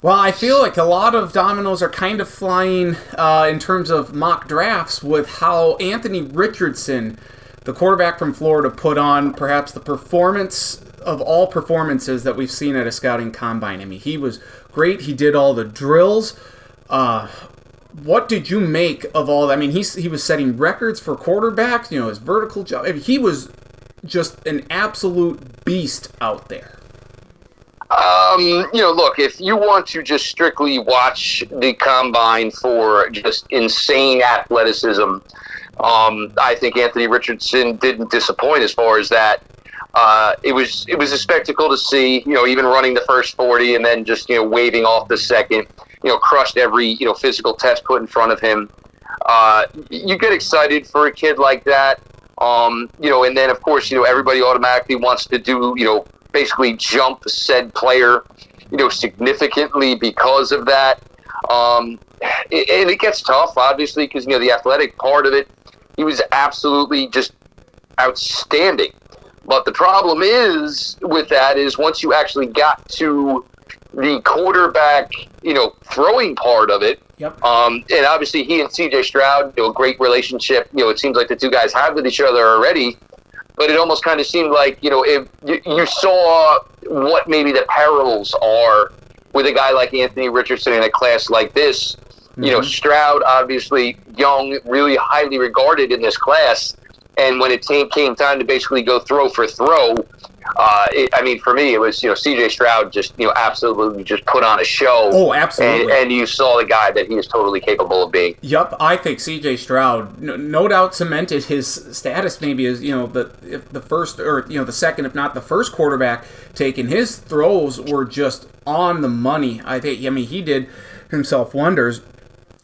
Well, I feel like a lot of dominoes are kind of flying uh, in terms of mock drafts with how Anthony Richardson, the quarterback from Florida, put on perhaps the performance of all performances that we've seen at a scouting combine. I mean, he was great. He did all the drills. Uh, what did you make of all that? I mean, he's, he was setting records for quarterbacks, you know, his vertical jump. I mean, he was just an absolute beast out there. Um, you know, look, if you want to just strictly watch the combine for just insane athleticism, um, I think Anthony Richardson didn't disappoint as far as that. Uh, it was it was a spectacle to see, you know, even running the first forty and then just you know waving off the second, you know, crushed every you know physical test put in front of him. Uh, you get excited for a kid like that, um, you know, and then of course you know everybody automatically wants to do you know basically jump said player, you know, significantly because of that. Um, and it gets tough, obviously, because you know the athletic part of it. He was absolutely just outstanding. But the problem is with that is once you actually got to the quarterback, you know, throwing part of it. Yep. Um, and obviously he and CJ Stroud, you know, a great relationship. You know, it seems like the two guys have with each other already. But it almost kind of seemed like you know if you, you saw what maybe the perils are with a guy like Anthony Richardson in a class like this. You know, Stroud obviously young, really highly regarded in this class, and when it came came time to basically go throw for throw, uh, it, I mean, for me, it was you know C.J. Stroud just you know absolutely just put on a show. Oh, absolutely. and, and you saw the guy that he is totally capable of being. Yup, I think C.J. Stroud no, no doubt cemented his status maybe as you know the if the first or you know the second if not the first quarterback taken. His throws were just on the money. I think I mean he did himself wonders.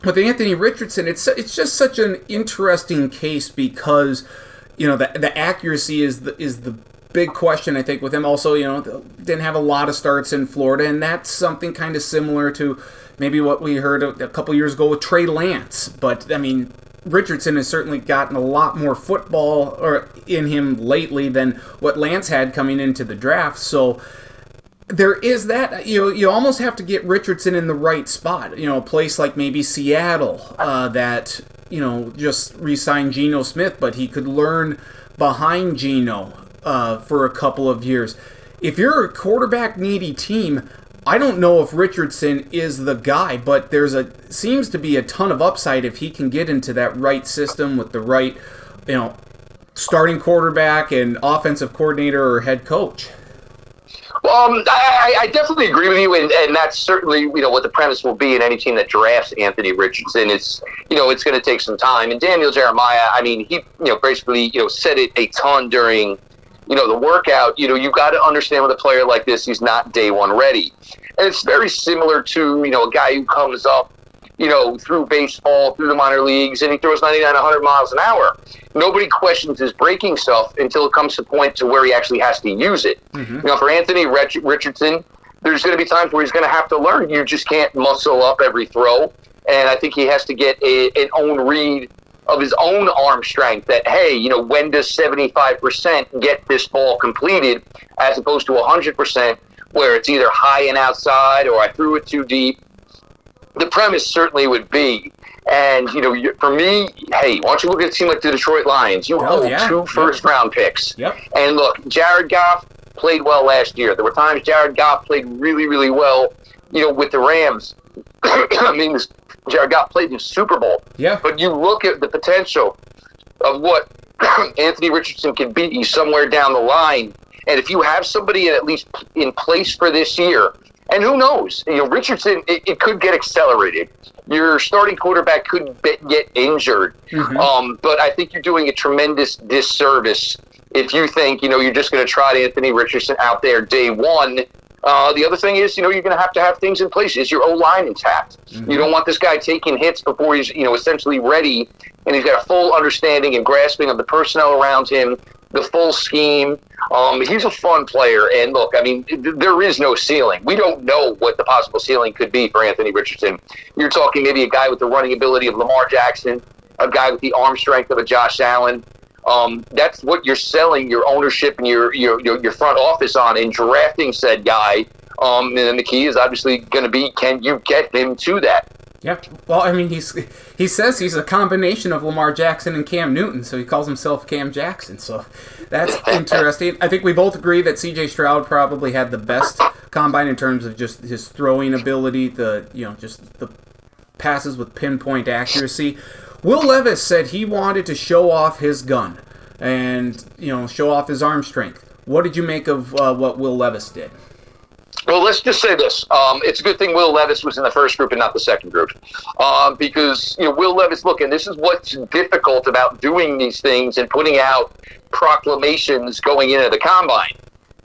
With Anthony Richardson, it's it's just such an interesting case because you know the the accuracy is the is the big question I think with him. Also, you know, didn't have a lot of starts in Florida, and that's something kind of similar to maybe what we heard a, a couple years ago with Trey Lance. But I mean, Richardson has certainly gotten a lot more football or in him lately than what Lance had coming into the draft. So there is that you know, you almost have to get Richardson in the right spot. You know, a place like maybe Seattle uh, that you know just re-signed Geno Smith, but he could learn behind Geno uh, for a couple of years. If you're a quarterback needy team, I don't know if Richardson is the guy, but there's a seems to be a ton of upside if he can get into that right system with the right, you know, starting quarterback and offensive coordinator or head coach. Um, I, I definitely agree with you, and, and that's certainly you know what the premise will be in any team that drafts Anthony Richardson. It's you know it's going to take some time. And Daniel Jeremiah, I mean, he you know basically you know said it a ton during you know the workout. You know you got to understand with a player like this, he's not day one ready, and it's very similar to you know a guy who comes up you know, through baseball, through the minor leagues, and he throws 99, 100 miles an hour. Nobody questions his breaking stuff until it comes to point to where he actually has to use it. Mm-hmm. You know, for Anthony Richardson, there's going to be times where he's going to have to learn. You just can't muscle up every throw, and I think he has to get a, an own read of his own arm strength. That hey, you know, when does 75% get this ball completed, as opposed to 100%, where it's either high and outside or I threw it too deep the premise certainly would be. And you know, for me, hey, why don't you look at a team like the Detroit Lions? You oh, hold yeah. two first yep. round picks. Yep. And look, Jared Goff played well last year. There were times Jared Goff played really, really well. You know, with the Rams. *coughs* I mean, Jared Goff played in the Super Bowl. Yeah. But you look at the potential of what *coughs* Anthony Richardson can be you somewhere down the line. And if you have somebody at least in place for this year and who knows? You know, Richardson, it, it could get accelerated. Your starting quarterback could get injured. Mm-hmm. Um, but I think you're doing a tremendous disservice if you think, you know, you're just going to trot Anthony Richardson out there day one. Uh, the other thing is, you know, you're going to have to have things in place. Is your O line intact? Mm-hmm. You don't want this guy taking hits before he's, you know, essentially ready and he's got a full understanding and grasping of the personnel around him, the full scheme. Um, he's a fun player, and look, I mean, there is no ceiling. We don't know what the possible ceiling could be for Anthony Richardson. You're talking maybe a guy with the running ability of Lamar Jackson, a guy with the arm strength of a Josh Allen. Um, that's what you're selling your ownership and your your your, front office on in drafting said guy. Um, and the key is obviously going to be can you get him to that? Yeah. Well, I mean, he's he says he's a combination of Lamar Jackson and Cam Newton, so he calls himself Cam Jackson. So that's *laughs* interesting. I think we both agree that C.J. Stroud probably had the best combine in terms of just his throwing ability, the you know just the passes with pinpoint accuracy. Will Levis said he wanted to show off his gun and you know show off his arm strength. What did you make of uh, what Will Levis did? Well, let's just say this: um, it's a good thing Will Levis was in the first group and not the second group, um, because you know Will Levis. Look, and this is what's difficult about doing these things and putting out proclamations going into the combine.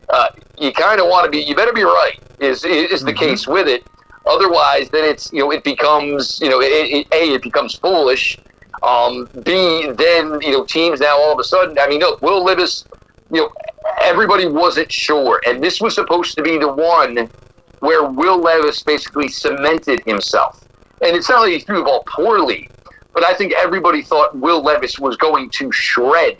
Uh, you kind of want to be. You better be right. Is is the mm-hmm. case with it? Otherwise, then it's you know it becomes you know it, it, a it becomes foolish. Um, B then you know teams now all of a sudden. I mean, look, Will Levis you know, everybody wasn't sure. And this was supposed to be the one where Will Levis basically cemented himself. And it's not like he threw the ball poorly, but I think everybody thought Will Levis was going to shred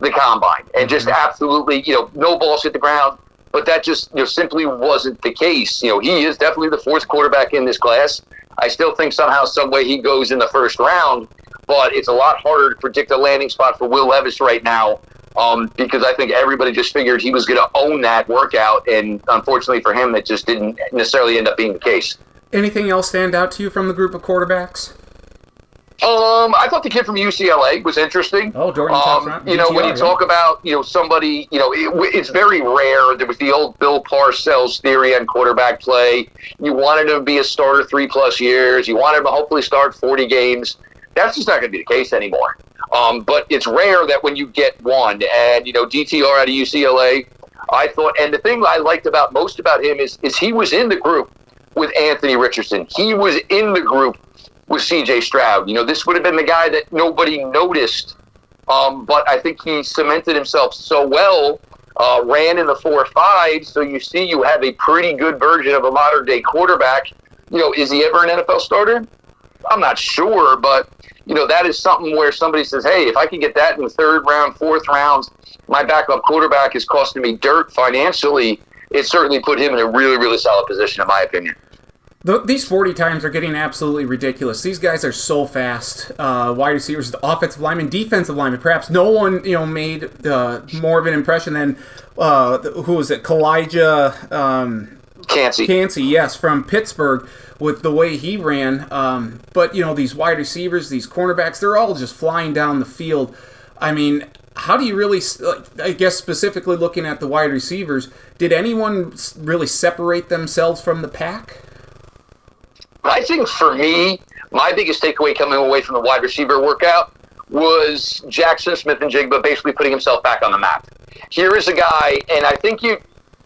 the combine and just mm-hmm. absolutely, you know, no balls hit the ground. But that just, you know, simply wasn't the case. You know, he is definitely the fourth quarterback in this class. I still think somehow, some way he goes in the first round, but it's a lot harder to predict a landing spot for Will Levis right now um, because I think everybody just figured he was going to own that workout, and unfortunately for him, that just didn't necessarily end up being the case. Anything else stand out to you from the group of quarterbacks? Um, I thought the kid from UCLA was interesting. Oh, Dorian um, You know, when you yeah. talk about you know somebody, you know, it, it's very rare. There was the old Bill Parcells theory on quarterback play. You wanted him to be a starter three plus years. You wanted him to hopefully start forty games. That's just not going to be the case anymore. Um, but it's rare that when you get one, and you know DTR out of UCLA, I thought, and the thing I liked about most about him is is he was in the group with Anthony Richardson. He was in the group with C.J. Stroud. You know, this would have been the guy that nobody noticed, um, but I think he cemented himself so well. Uh, ran in the four or five, so you see, you have a pretty good version of a modern day quarterback. You know, is he ever an NFL starter? I'm not sure, but you know, that is something where somebody says, hey, if I can get that in the third round, fourth rounds, my backup quarterback is costing me dirt financially. It certainly put him in a really, really solid position, in my opinion. The, these 40 times are getting absolutely ridiculous. These guys are so fast. Uh, wide receivers, offensive linemen, defensive linemen. Perhaps no one, you know, made uh, more of an impression than uh, who was it? Calijah. Um, Kancey. Kancey, yes, from Pittsburgh, with the way he ran. Um, but you know, these wide receivers, these cornerbacks, they're all just flying down the field. I mean, how do you really? I guess specifically looking at the wide receivers, did anyone really separate themselves from the pack? I think for me, my biggest takeaway coming away from the wide receiver workout was Jaxon Smith-Njigba basically putting himself back on the map. Here is a guy, and I think you,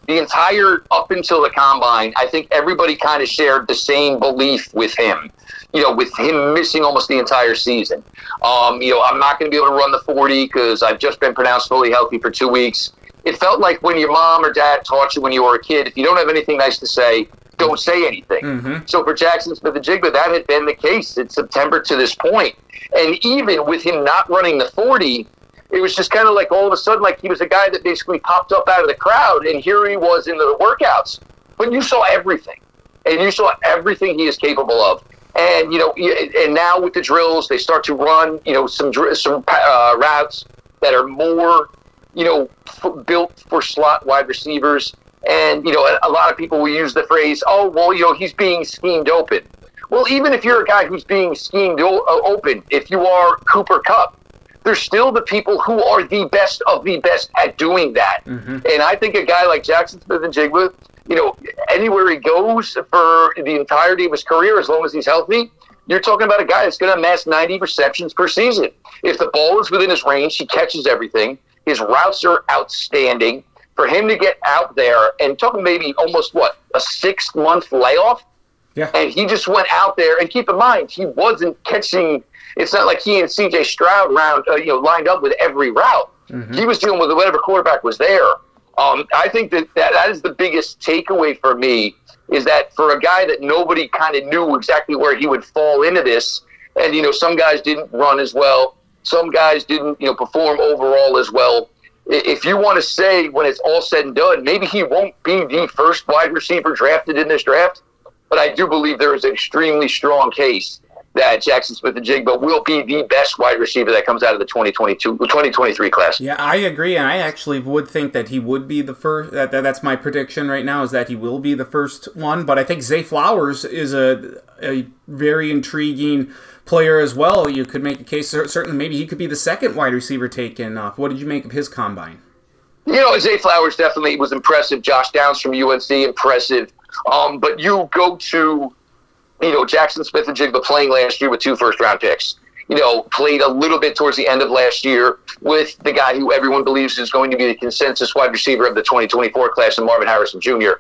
the entire up until the combine, I think everybody kind of shared the same belief with him. You know, with him missing almost the entire season. Um, you know, I'm not going to be able to run the 40 because I've just been pronounced fully healthy for two weeks. It felt like when your mom or dad taught you when you were a kid, if you don't have anything nice to say, don't say anything. So for Jaxon Smith-Njigba, that had been the case in September to this point. And even with him not running the 40, it was just kind of like all of a sudden, like he was a guy that basically popped up out of the crowd, and here he was in the workouts. But you saw everything, and you saw everything he is capable of. And you know, and now with the drills, they start to run, you know, some some uh, routes that are more, you know, f- built for slot wide receivers. And you know, a, a lot of people will use the phrase, "Oh, well, you know, he's being schemed open." Well, even if you're a guy who's being schemed o- uh, open, if you are Cooper Kupp, there's still the people who are the best of the best at doing that. Mm-hmm. And I think a guy like Jaxon Smith-Njigba, you know, anywhere he goes for the entirety of his career, as long as he's healthy, you're talking about a guy that's going to amass 90 receptions per season. If the ball is within his range, he catches everything. His routes are outstanding. For him to get out there and talking maybe almost what a six month layoff, Yeah. and he just went out there. And keep in mind, he wasn't catching. It's not like he and C.J. Stroud round, uh, you know, lined up with every route. He was dealing with whatever quarterback was there. Um, I think that, that that is the biggest takeaway for me is that for a guy that nobody kind of knew exactly where he would fall into this, and you know, some guys didn't run as well, some guys didn't, you know, perform overall as well. If you want to say when it's all said and done, maybe he won't be the first wide receiver drafted in this draft, but I do believe there is an extremely strong case that Jaxon Smith-Njigba will be the best wide receiver that comes out of the 2022 2023 class. Yeah, I agree, and I actually would think that he would be the first. That, that that's my prediction right now is that he will be the first one. But I think Zay Flowers is a a very intriguing player as well. You could make a case certainly maybe he could be the second wide receiver taken off. What did you make of his combine? You know, Zay Flowers definitely was impressive. Josh Downs from UNC, impressive. Um, but you go to, you know, Jaxon Smith-Njigba playing last year with two first round picks. You know, played a little bit towards the end of last year with the guy who everyone believes is going to be the consensus wide receiver of the 2024 class, and Marvin Harrison Jr.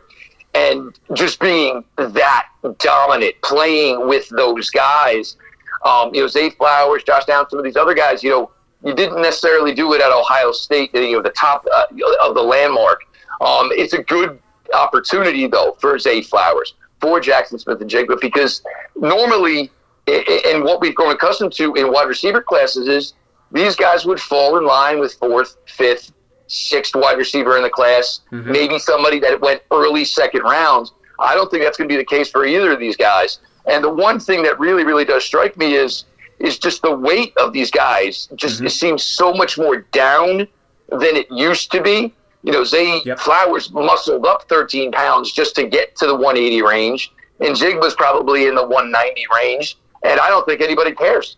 And just being that dominant, playing with those guys, um, you know, Zay Flowers, Josh Downs, some of these other guys, you know, you didn't necessarily do it at Ohio State, you know, the top uh, of the landmark. Um, it's a good opportunity, though, for Zay Flowers, for Jaxon Smith-Njigba, because normally, and what we've grown accustomed to in wide receiver classes is these guys would fall in line with fourth, fifth, sixth wide receiver in the class, mm-hmm. maybe somebody that went early second round. I don't think that's going to be the case for either of these guys. And the one thing that really, really does strike me is is just the weight of these guys. Just it seems so much more down than it used to be. You know, Zay Yep. Flowers muscled up 13 pounds just to get to the 180 range, and Jig was probably in the 190 range. And I don't think anybody cares.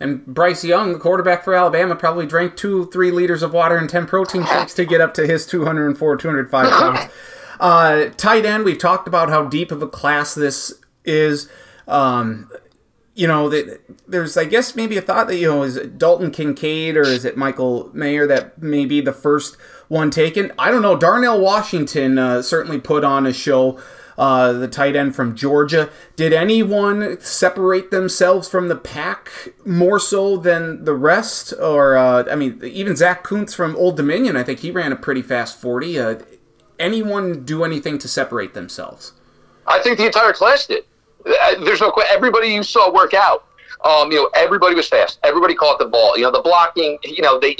And Bryce Young, the quarterback for Alabama, probably drank two, three liters of water and 10 protein *laughs* shakes to get up to his 204, 205 pounds. *laughs* Uh, tight end, we've talked about how deep of a class this is. Um, you know, there's, I guess, maybe a thought that, you know, is it Dalton Kincaid or is it Michael Mayer that may be the first one taken? I don't know. Darnell Washington uh, certainly put on a show uh, the tight end from Georgia. Did anyone separate themselves from the pack more so than the rest? Or, uh, I mean, even Zack Kuntz from Old Dominion, I think he ran a pretty fast 40. Uh, anyone do anything to separate themselves? I think the entire class did. Uh, There's no question. Everybody you saw work out, um, you know, everybody was fast. Everybody caught the ball. You know, the blocking. You know, they.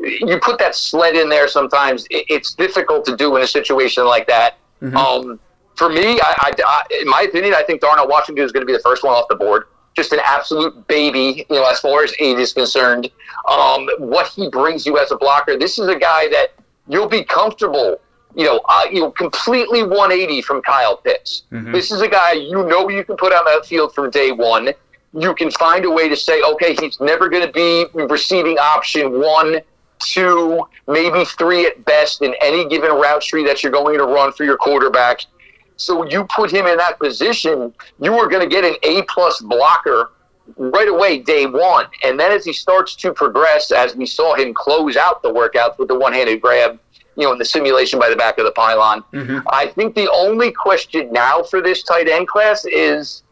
You put that sled in there. Sometimes it's difficult to do in a situation like that. Um, for me, I, I, I, in my opinion, I think Darnell Washington is going to be the first one off the board. Just an absolute baby, you know, as far as age is concerned. Um, what he brings you as a blocker. This is a guy that you'll be comfortable you know, uh, you know, completely 180 from Kyle Pitts. Mhm. This is a guy you know you can put on that field from day one. You can find a way to say, okay, he's never going to be receiving option one, two, maybe three at best in any given route tree that you're going to run for your quarterback. So you put him in that position, you are going to get an A plus blocker right away, day one. And then as he starts to progress, as we saw him close out the workouts with the one handed grab, you know, in the simulation by the back of the pylon, Mhm. I think the only question now for this tight end class is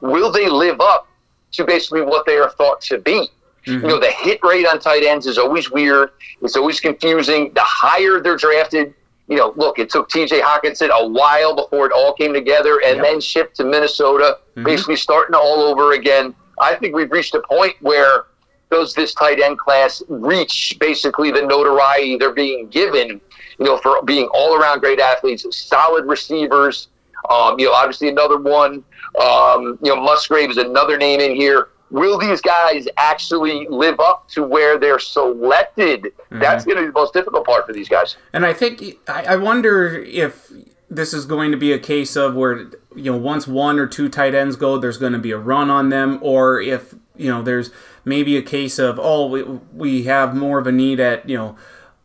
will they live up to basically what they are thought to be? You know, the hit rate on tight ends is always weird. It's always confusing. The higher they're drafted, you know, look, it took TJ Hockenson a while before it all came together and Yep. then shipped to Minnesota, basically starting all over again. I think we've reached a point where does this tight end class reach basically the notoriety they're being given, you know, for being all around great athletes, solid receivers. Um, you know, obviously another one, um, you know, Musgrave is another name in here. Will these guys actually live up to where they're selected? Mm-hmm. That's going to be the most difficult part for these guys. And I think I, I wonder if this is going to be a case of where you know once one or two tight ends go, there's going to be a run on them, or if you know there's maybe a case of oh we, we have more of a need at you know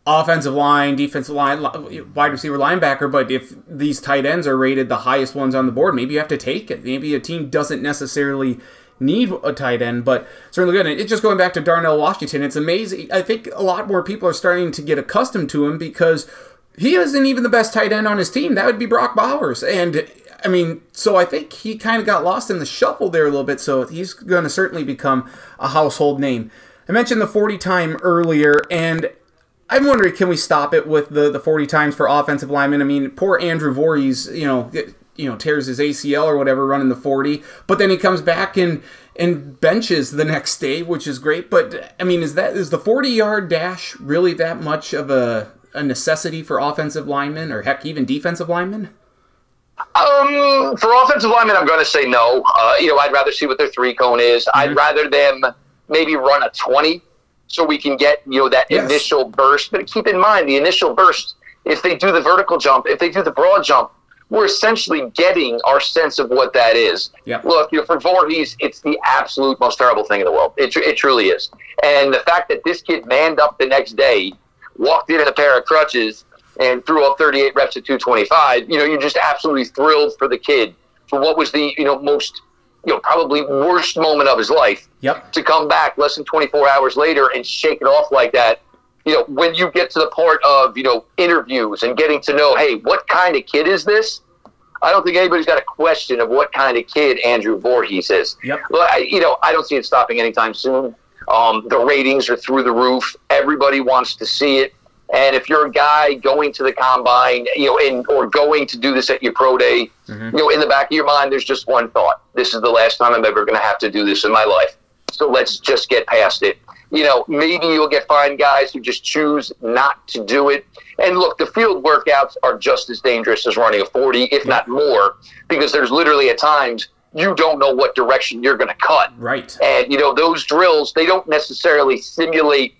offensive line, defensive line, wide receiver, linebacker. But if these tight ends are rated the highest ones on the board, maybe you have to take it. Maybe a team doesn't necessarily need a tight end, but certainly good. And it just going back to Darnell Washington, it's amazing. I think a lot more people are starting to get accustomed to him because he isn't even the best tight end on his team. That would be Brock Bowers. And I mean, so I think he kind of got lost in the shuffle there a little bit. So he's going to certainly become a household name. I mentioned the 40 time earlier, and I'm wondering, can we stop it with the, the 40 times for offensive linemen? I mean, poor Andrew Voorhees, you know, you know, tears his ACL or whatever running the 40, but then he comes back and and benches the next day, which is great. But I mean, is that is the 40 yard dash really that much of a, a necessity for offensive linemen or heck, even defensive linemen? Um, for offensive linemen, I'm going to say no. Uh, you know, I'd rather see what their three cone is. I'd rather them maybe run a 20 so we can get, you know, that Yes. initial burst. But keep in mind, the initial burst, if they do the vertical jump, if they do the broad jump, we're essentially getting our sense of what that is. Yep. Look, you know, for Voorhees, it's the absolute most terrible thing in the world. It, it truly is. And the fact that this kid manned up the next day, walked in in a pair of crutches, and threw up 38 reps at 225, you know, you're just absolutely thrilled for the kid for what was the, you know, most, you know, probably worst moment of his life Yep. to come back less than 24 hours later and shake it off like that. You know, when you get to the part of, you know, interviews and getting to know, hey, what kind of kid is this? I don't think anybody's got a question of what kind of kid Andrew Voorhees is. Yep. Well, I, you know, I don't see it stopping anytime soon. Um, the ratings are through the roof. Everybody wants to see it. And if you're a guy going to the combine, you know, and or going to do this at your pro day, you know, in the back of your mind, there's just one thought: this is the last time I'm ever going to have to do this in my life. So let's just get past it. You know, maybe you'll get fine guys who just choose not to do it. And look, the field workouts are just as dangerous as running a 40, if not more, because there's literally at times you don't know what direction you're going to cut. Right. And, you know, those drills, they don't necessarily simulate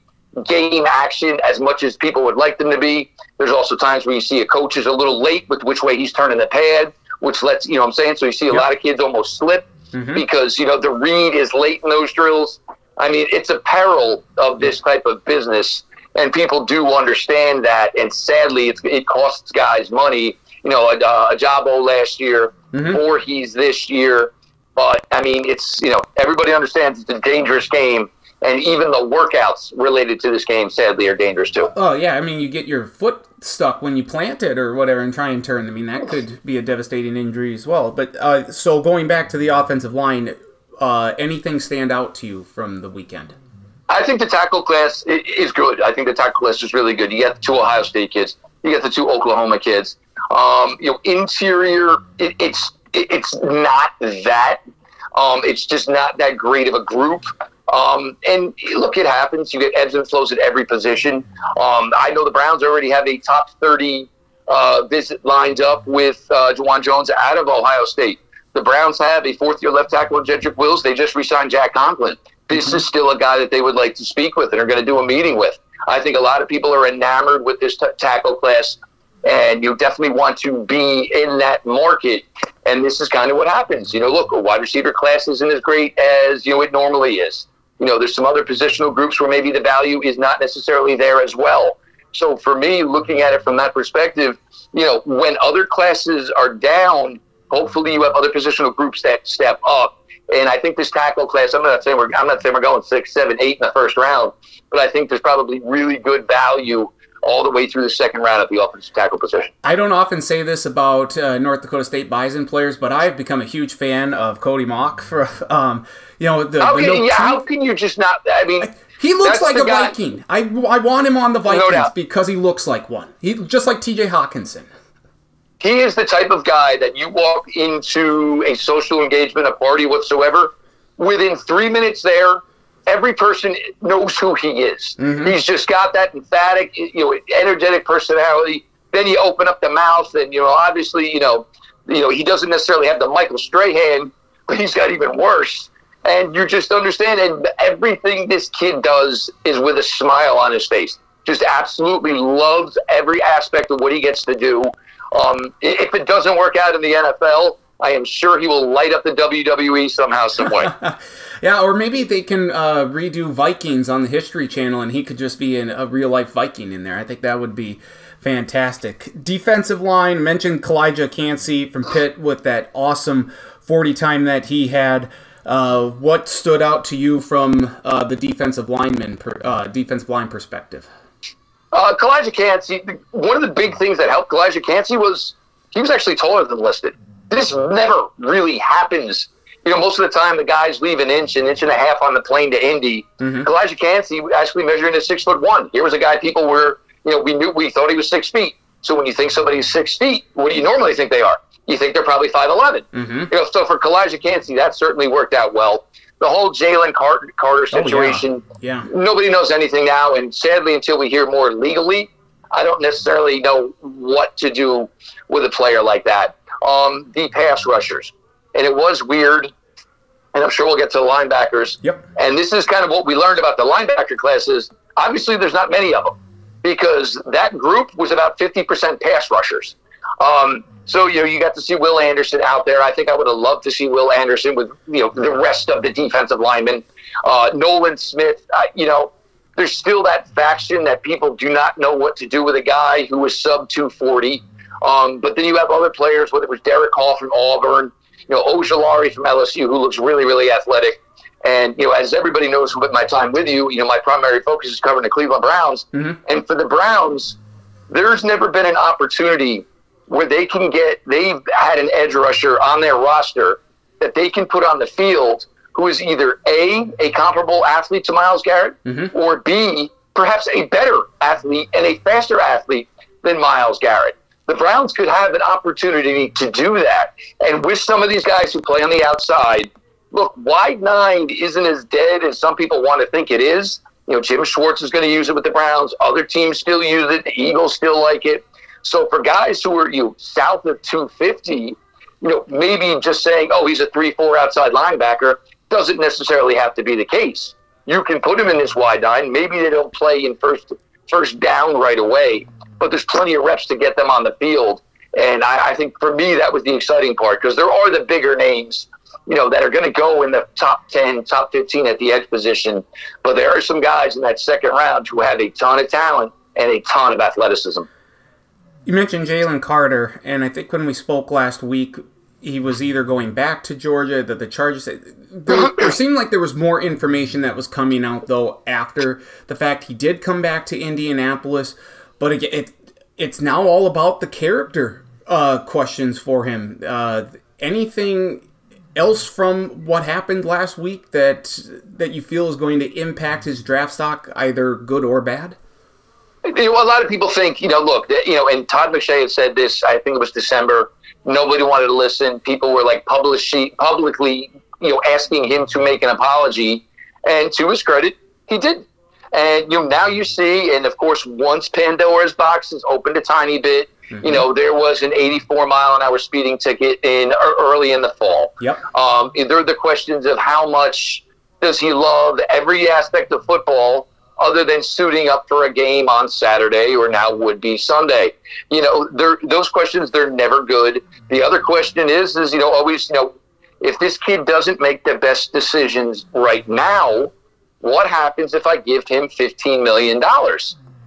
game action as much as people would like them to be. There's also times where you see a coach is a little late with which way he's turning the pad, which lets, you know what I'm saying? So you see a Yep. lot of kids almost slip Mhm. because, you know, the read is late in those drills. I mean, it's a peril of this type of business, and people do understand that. And sadly, it's, it costs guys money. You know, a, a Jabo last year, Mhm. or he's this year. But I mean, it's you know, everybody understands it's a dangerous game, and even the workouts related to this game, sadly, are dangerous too. Oh yeah, I mean you get your foot stuck when you plant it or whatever and try and turn. I mean that could be a devastating injury as well. But uh, so going back to the offensive line, uh, anything stand out to you from the weekend? I think the tackle class is good. I think the tackle class is really good. You get the two Ohio State kids, you get the two Oklahoma kids. Um, you know, interior, it, it's it, it's not that. Um, it's just not that great of a group. Um, and look, it happens. You get ebbs and flows at every position. Um, I know the Browns already have a top 30 uh, visit lined up with uh, Dawand Jones out of Ohio State. The Browns have a fourth year left tackle in Jedrick Wills. They just re signed Jack Conklin. This mm-hmm. is still a guy that they would like to speak with and are going to do a meeting with. I think a lot of people are enamored with this t- tackle class and you definitely want to be in that market. And this is kind of what happens. You know, look, a wide receiver class isn't as great as you know it normally is. You know, there's some other positional groups where maybe the value is not necessarily there as well. So for me, looking at it from that perspective, you know, when other classes are down, hopefully you have other positional groups that step up. And I think this tackle class, I'm not saying we're I'm not saying we're going six, seven, eight in the first round, but I think there's probably really good value all the way through the second round at the offensive tackle position. I don't often say this about uh, North Dakota State Bison players, but I've become a huge fan of Cody Mauch. For *laughs* um, you know, the, How can, no yeah, how can you just not? I mean, he looks like a guy- Viking. I, I want him on the Vikings doubt. because he looks like one. He just like T.J. Hockenson. He is the type of guy that you walk into a social engagement, a party whatsoever, within three minutes there, every person knows who he is. Mm-hmm. He's just got that emphatic, you know, energetic personality. Then you open up the mouth, and you know, obviously, you know, you know, he doesn't necessarily have the Michael Strahan, but he's got even worse. And you just understand, and everything this kid does is with a smile on his face. Just absolutely loves every aspect of what he gets to do. Um, if it doesn't work out in the NFL, I am sure he will light up the WWE somehow, some way. *laughs* Yeah, or maybe they can uh, redo Vikings on the History Channel, and he could just be a real life Viking in there. I think that would be fantastic. Defensive line mentioned Calijah Kancey from Pitt with that awesome forty time that he had. Uh, what stood out to you from uh, the defensive lineman, per, uh, defensive line perspective? Uh, Calijah Kancey, one of the big things that helped Calijah Kancey was he was actually taller than listed. This uh-huh. never really happens. You know, most of the time the guys leave an inch, an inch and a half on the plane to Indy. Mm-hmm. Calijah Kancey actually measuring at six foot one. Here was a guy people were, you know, we knew we thought he was six feet. So when you think somebody's six feet, what do you normally think they are? You think they're probably five mm-hmm. You know, so for Calijah Kancey, that certainly worked out well. The whole Jalen Carter, Carter Oh, yeah. situation, Yeah. nobody knows anything now, and sadly, until we hear more legally, I don't necessarily know what to do with a player like that. Um, the pass rushers, and it was weird, and I'm sure we'll get to the linebackers. Yep. And this is kind of what we learned about the linebacker classes. Obviously, there's not many of them because that group was about 50% pass rushers. Um, so you know you got to see Will Anderson out there. I think I would have loved to see Will Anderson with you know the rest of the defensive linemen. Uh, Nolan Smith, uh, you know, there's still that faction that people do not know what to do with a guy who is sub 240. Um, but then you have other players, whether it was Derick Hall from Auburn, you know, Ojulari from LSU, who looks really, really athletic. And, you know, as everybody knows with my time with you, you know, my primary focus is covering the Cleveland Browns. And for the Browns, there's never been an opportunity where they can get, they've had an edge rusher on their roster that they can put on the field who is either A, a comparable athlete to Myles Garrett, mm-hmm. or B, perhaps a better athlete and a faster athlete than Myles Garrett. The Browns could have an opportunity to do that. And with some of these guys who play on the outside, look, wide nine isn't as dead as some people want to think it is. You know, Jim Schwartz is going to use it with the Browns. Other teams still use it. The Eagles still like it. So for guys who are you know, south of 250, you know, maybe just saying, oh, he's a 3 4 outside linebacker doesn't necessarily have to be the case. You can put him in this wide nine. Maybe they don't play in first first down right away, but there's plenty of reps to get them on the field. And I, I think for me, that was the exciting part because there are the bigger names, you know, that are going to go in the top 10, top 15 at the edge position. But there are some guys in that second round who have a ton of talent and a ton of athleticism. You mentioned Jalen Carter, and I think when we spoke last week, he was either going back to Georgia, that the charges. There, *coughs* there seemed like there was more information that was coming out though after the fact. He did come back to Indianapolis, but it, it it's now all about the character uh, questions for him. Uh, anything else from what happened last week that that you feel is going to impact his draft stock, either good or bad? A lot of people think, you know, look, you know, and Todd McShay had said this. I think it was December. Nobody wanted to listen. People were like publishing publicly, you know, asking him to make an apology. And to his credit, he did. And you know, now you see, and of course, once Pandora's box is opened a tiny bit, you know, there was an 84 mile an hour speeding ticket in er- early in the fall. Yep. Um, there are the questions of how much does he love every aspect of football, other than suiting up for a game on Saturday or now would be Sunday? You know, those questions, they're never good. The other question is, is, you know, always, you know, if this kid doesn't make the best decisions right now, what happens if I give him $15 million?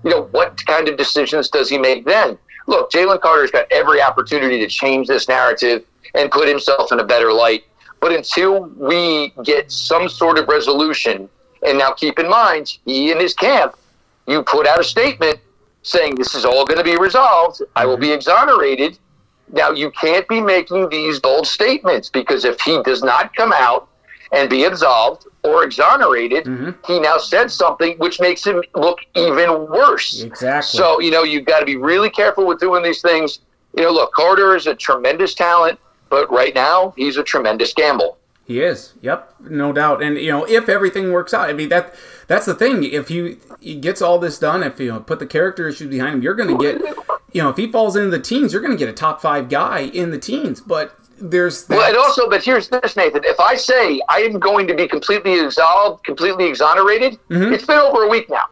You know, what kind of decisions does he make then? Look, Jalen Carter's got every opportunity to change this narrative and put himself in a better light. But until we get some sort of resolution, and now keep in mind, he and his camp, you put out a statement saying this is all going to be resolved. I will be exonerated. Now, you can't be making these bold statements because if he does not come out and be absolved or exonerated, Mm-hmm. he now said something which makes him look even worse. Exactly. So, you know, you've got to be really careful with doing these things. You know, look, Carter is a tremendous talent, but right now he's a tremendous gamble. He is. Yep, no doubt. And you know, if everything works out, I mean that that's the thing. If you he gets all this done, if you know, put the character issues behind him, you're going to get, you know, if he falls into the teens, you're going to get a top five guy in the teens. But there's that. Well, and also, but here's this, Nathan. If I say I am going to be completely absolved, completely exonerated, Mm-hmm. it's been over a week now.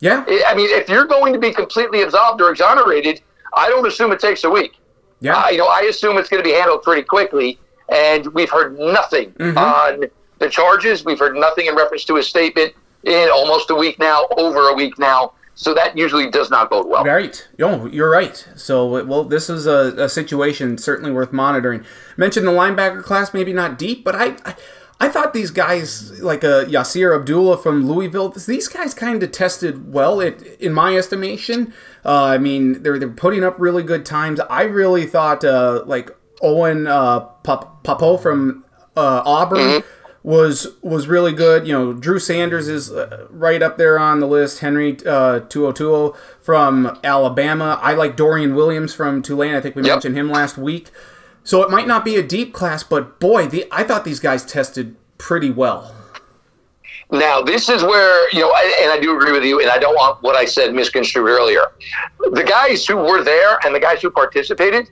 yeah, I I mean, if you're going to be completely absolved or exonerated, I don't assume it takes a week. yeah, Uh, you know, I assume it's going to be handled pretty quickly. And we've heard nothing Mm-hmm. on the charges. We've heard nothing in reference to his statement in almost a week now, over a week now. So that usually does not bode well. Right. Oh, you're right. So, well, this is a, a situation certainly worth monitoring. Mentioned the linebacker class, maybe not deep, but I, I, I thought these guys, like uh, Yasir Abdullah from Louisville, these guys kind of tested well, it, in my estimation. Uh, I mean, they're, they're putting up really good times. I really thought, uh, like, Owen uh, Pap- Pappoe from uh, Auburn was was really good. You know, Drew Sanders is uh, right up there on the list. Henry uh, To'oTo'o from Alabama. I like Dorian Williams from Tulane. I think we Yep. mentioned him last week. So it might not be a deep class, but boy, the, I thought these guys tested pretty well. Now, this is where, you know, I- and I do agree with you, and I don't want what I said misconstrued earlier. The guys who were there and the guys who participated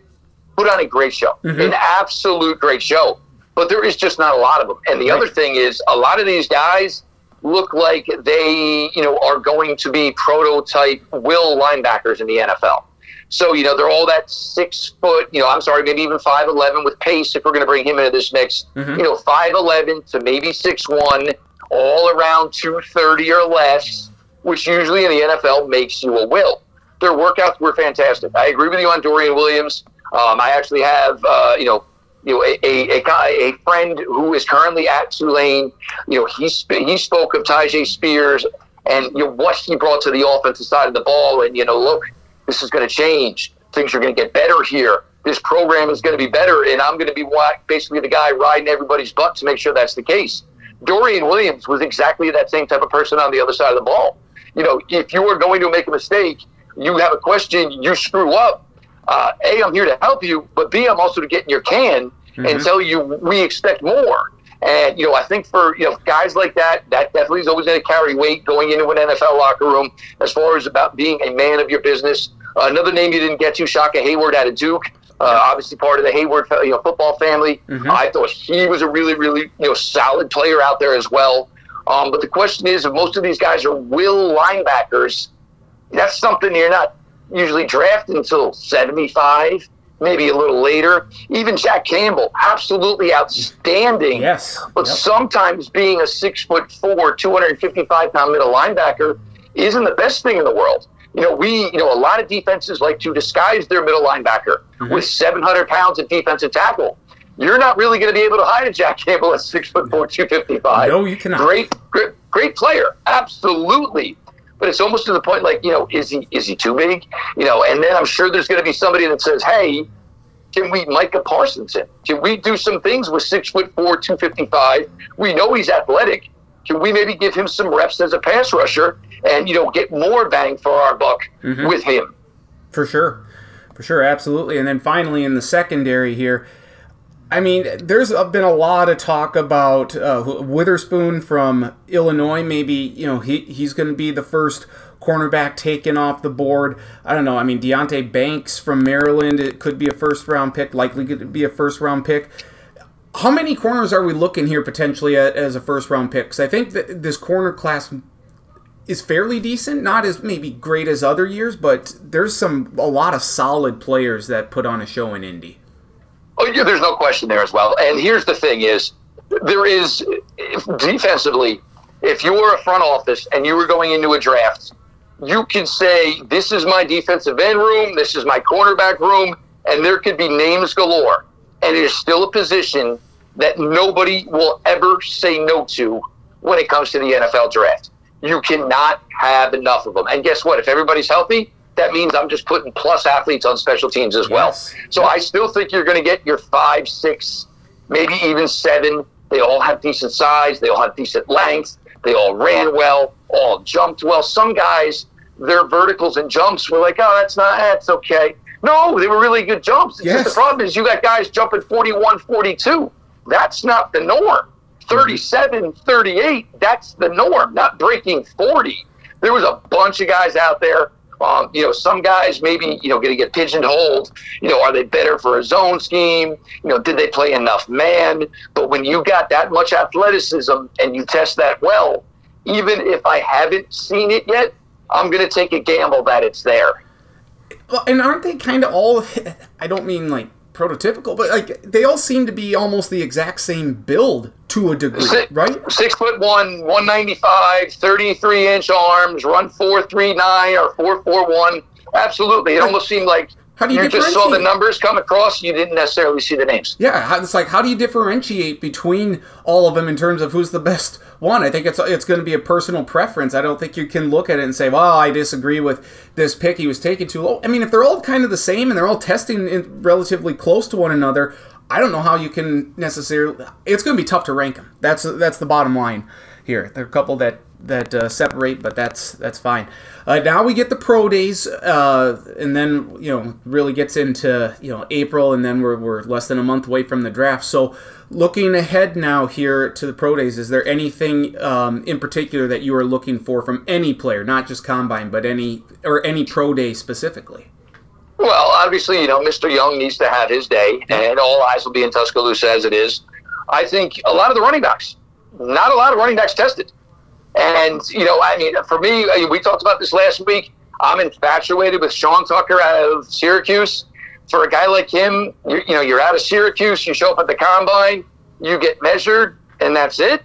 put on a great show, mm-hmm. an absolute great show. But there is just not a lot of them. And the other thing is, a lot of these guys look like they, you know, are going to be prototype will linebackers in the NFL. So, you know, they're all that six foot, you know, I'm sorry, maybe even 5'11 with pace if we're going to bring him into this mix. Mm-hmm. You know, 5'11 to maybe six one, all around 230 or less, which usually in the NFL makes you a will. Their workouts were fantastic. I agree with you on Dorian Williams. Um, I actually have, uh, you know, you know, a, a, a guy, a friend who is currently at Tulane. You know, he sp- he spoke of Tyjae Spears and you know what he brought to the offensive side of the ball, and you know, look, this is going to change. Things are going to get better here. This program is going to be better, and I'm going to be basically the guy riding everybody's butt to make sure that's the case. Dorian Williams was exactly that same type of person on the other side of the ball. You know, if you are going to make a mistake, you have a question, you screw up. Uh, a, I'm here to help you, but B, I'm also to get in your can and tell you we expect more. And you know, I think for you know guys like that, that definitely is always going to carry weight going into an NFL locker room as far as about being a man of your business. Uh, another name you didn't get to, Shaka Heyward out of Duke, uh, obviously part of the Heyward you know football family. I thought he was a really really you know solid player out there as well. Um, but the question is, if most of these guys are will linebackers, that's something you're not usually drafted until 75, maybe a little later. Even Jack Campbell, absolutely outstanding. Yes. But Yep. sometimes being a six foot four, 255 pound middle linebacker isn't the best thing in the world. You know, we, you know, a lot of defenses like to disguise their middle linebacker mm-hmm. with 700 pounds of defensive tackle. You're not really going to be able to hide a Jack Campbell at six foot four, 255. No, you cannot. Great, great, great player. Absolutely. But it's almost to the point like, you know, is he is he too big? You know, and then I'm sure there's going to be somebody that says, hey, can we Micah Parsons in? Can we do some things with six foot four, 255? We know he's athletic. Can we maybe give him some reps as a pass rusher and, you know, get more bang for our buck mm-hmm. with him? For sure. For sure, absolutely. And then finally in the secondary here, I mean, there's been a lot of talk about uh, Witherspoon from Illinois. Maybe, you know, he, he's going to be the first cornerback taken off the board. I don't know. I mean, Deonte Banks from Maryland, it could be a first round pick, likely could be a first round pick. How many corners are we looking here potentially at, as a first round pick? Because I think that this corner class is fairly decent. Not as maybe great as other years, but there's some a lot of solid players that put on a show in Indy. Oh, yeah, there's no question there as well. And here's the thing: is there is if, defensively, if you were a front office and you were going into a draft, you could say, "This is my defensive end room. This is my cornerback room," and there could be names galore, and it is still a position that nobody will ever say no to when it comes to the NFL draft. You cannot have enough of them. And guess what? If everybody's healthy, that means I'm just putting plus athletes on special teams as well. Yes. So I still think you're going to get your five, six, maybe even seven. They all have decent size. They all have decent length. They all ran well. All jumped well. Some guys, their verticals and jumps were like, oh, that's not, that's okay. No, they were really good jumps. Yes. the problem is you got guys jumping 41, 42. That's not the norm. Mm-hmm. 37, 38, that's the norm, not breaking 40. There was a bunch of guys out there. Um, you know, some guys maybe, you know, going to get pigeonholed. You know, are they better for a zone scheme? You know, did they play enough man? But when you got that much athleticism and you test that well, even if I haven't seen it yet, I'm going to take a gamble that it's there. Well, and aren't they kind of all? *laughs* I don't mean like prototypical, but like they all seem to be almost the exact same build to a degree, Si- right? Six foot one, 195, 33 inch arms, run 439 or 441. Absolutely. It almost seemed like How do you you just saw the numbers come across. You didn't necessarily see the names. Yeah, it's like how do you differentiate between all of them in terms of who's the best one? I think it's it's going to be a personal preference. I don't think you can look at it and say, "Well, I disagree with this pick. He was taken too low." I mean, if they're all kind of the same and they're all testing in relatively close to one another, I don't know how you can necessarily. It's going to be tough to rank them. That's that's the bottom line here. There are a couple that that uh, separate, but that's that's fine. Uh, now we get the pro days, uh, and then you know really gets into you know April, and then we're we're less than a month away from the draft. So looking ahead now here to the pro days, is there anything um, in particular that you are looking for from any player, not just combine, but any or any pro day specifically? Well, obviously, you know, Mr. Young needs to have his day, and all eyes will be in Tuscaloosa as it is. I think a lot of the running backs, not a lot of running backs tested. And, you know, I mean, for me, we talked about this last week. I'm infatuated with Sean Tucker out of Syracuse. For a guy like him, you, you know, you're out of Syracuse, you show up at the combine, you get measured, and that's it.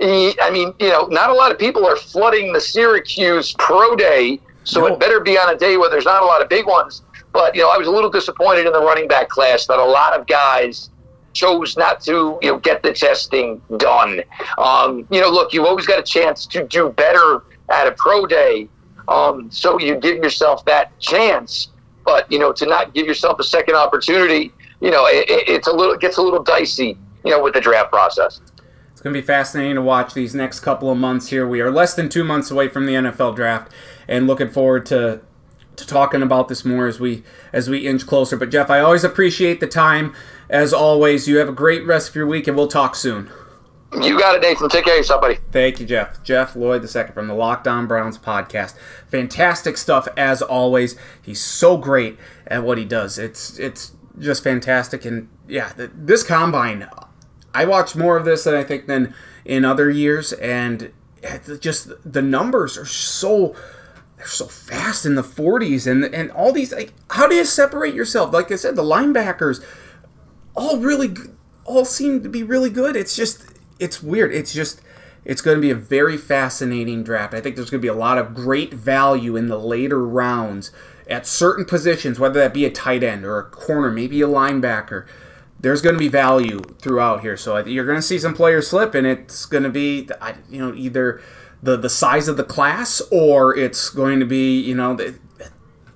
He, I mean, you know, not a lot of people are flooding the Syracuse pro day, so No. it better be on a day where there's not a lot of big ones. But you know, I was a little disappointed in the running back class that a lot of guys chose not to, you know, get the testing done. Um, you know, look, you've always got a chance to do better at a pro day, um, so you give yourself that chance. But you know, to not give yourself a second opportunity, you know, it, it- it's a little it gets a little dicey, you know, with the draft process. It's going to be fascinating to watch these next couple of months here. We are less than two months away from the NFL draft, and looking forward to to talking about this more as we as we inch closer. But Jeff, I always appreciate the time. As always, you have a great rest of your week, and we'll talk soon. You got it, Nathan. Take care of yourself, buddy. Thank you, Jeff. Jeff Lloyd II from the Locked On Browns podcast. Fantastic stuff as always. He's so great at what he does. It's it's just fantastic. And yeah, this combine, I watched more of this than I think than in other years, and eh, just the numbers are so they're so fast in the 40s and and all these like how do you separate yourself like i said the linebackers all really all seem to be really good. It's just it's weird. It's just it's going to be a very fascinating draft. I think there's going to be a lot of great value in the later rounds at certain positions whether that be a tight end or a corner maybe a linebacker. There's going to be value throughout here. So you're going to see some players slip and it's going to be you know either the the size of the class or it's going to be you know the,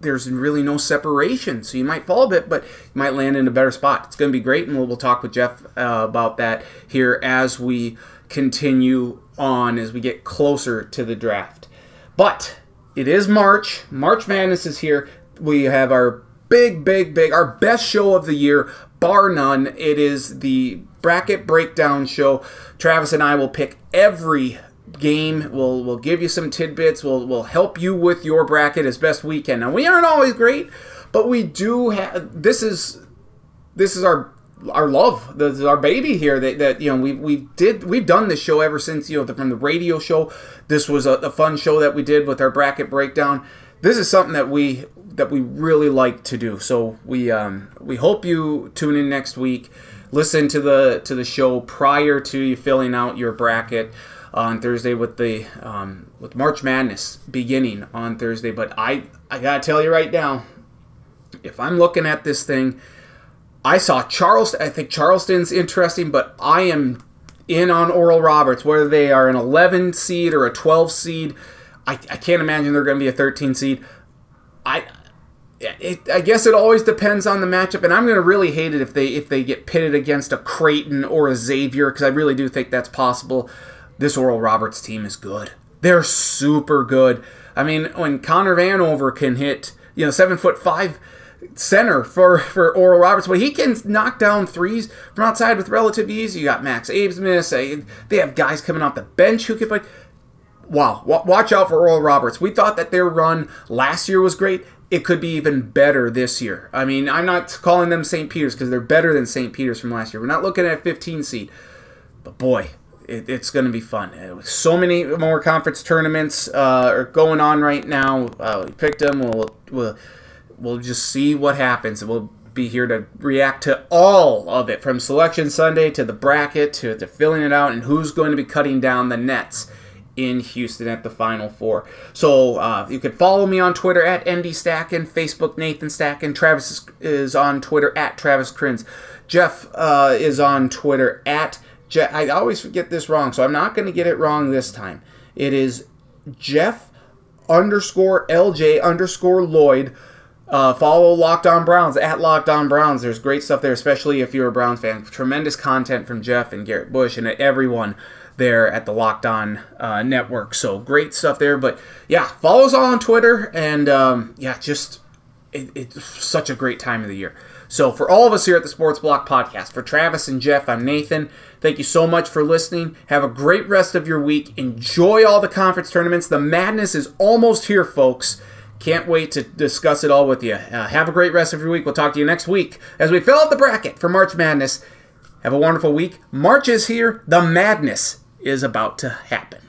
there's really no separation, so you might fall a bit, but you might land in a better spot. It's going to be great, and we'll, we'll talk with Jeff uh, about that here as we continue on, as we get closer to the draft. But it is March. March Madness is here. We have our big, big, big, our best show of the year, bar none. It is the bracket breakdown show. Travis and I will pick every game. We'll we'll give you some tidbits. We'll we'll help you with your bracket as best we can. Now we aren't always great, but we do have. This is this is our our love, this is our baby here. That, that you know we we did we've done this show ever since you know the, from the radio show. This was a, a fun show that we did with our bracket breakdown. This is something that we that we really like to do. So we um, we hope you tune in next week. Listen to the to the show prior to you filling out your bracket on Thursday with the um, with March Madness beginning on Thursday. But I I gotta tell you right now, if I'm looking at this thing, I saw Charleston. I think Charleston's interesting, but I am in on Oral Roberts, whether they are an 11 seed or a 12 seed. I, I can't imagine they're going to be a 13 seed. I it, I guess it always depends on the matchup, and I'm going to really hate it if they if they get pitted against a Creighton or a Xavier because I really do think that's possible. This Oral Roberts team is good. They're super good. I mean, when Connor Vanover can hit, you know, seven foot five center for for Oral Roberts, but he can knock down threes from outside with relative ease. You got Max Abmas. They have guys coming off the bench who can play. Wow, watch out for Oral Roberts. We thought that their run last year was great it could be even better this year. I mean, I'm not calling them St. Peter's because they're better than St. Peter's from last year. We're not looking at a 15 seed, but boy, it, it's going to be fun. Uh, so many more conference tournaments uh, are going on right now. Uh, we picked them. We'll, we'll we'll just see what happens. We'll be here to react to all of it from Selection Sunday to the bracket to, to filling it out and who's going to be cutting down the nets in Houston at the Final Four. So uh, you can follow me on Twitter at ND Stacken, Facebook Nathan Stacken. Travis is, on Twitter at Travis Crins. Jeff uh, is on Twitter at I always get this wrong, so I'm not going to get it wrong this time. It is Jeff underscore LJ underscore Lloyd. Uh, follow Locked On Browns at Locked On Browns. There's great stuff there, especially if you're a Browns fan. Tremendous content from Jeff and Garrett Bush and everyone there at the Locked On uh, Network. So great stuff there. But yeah, follow us all on Twitter, and um, yeah, just it, it's such a great time of the year. So for all of us here at the Sports Block Podcast, for Travis and Jeff, I'm Nathan. Thank you so much for listening. Have a great rest of your week. Enjoy all the conference tournaments. The madness is almost here, folks. Can't wait to discuss it all with you. Uh, have a great rest of your week. We'll talk to you next week as we fill out the bracket for March Madness. Have a wonderful week. March is here. The madness is about to happen.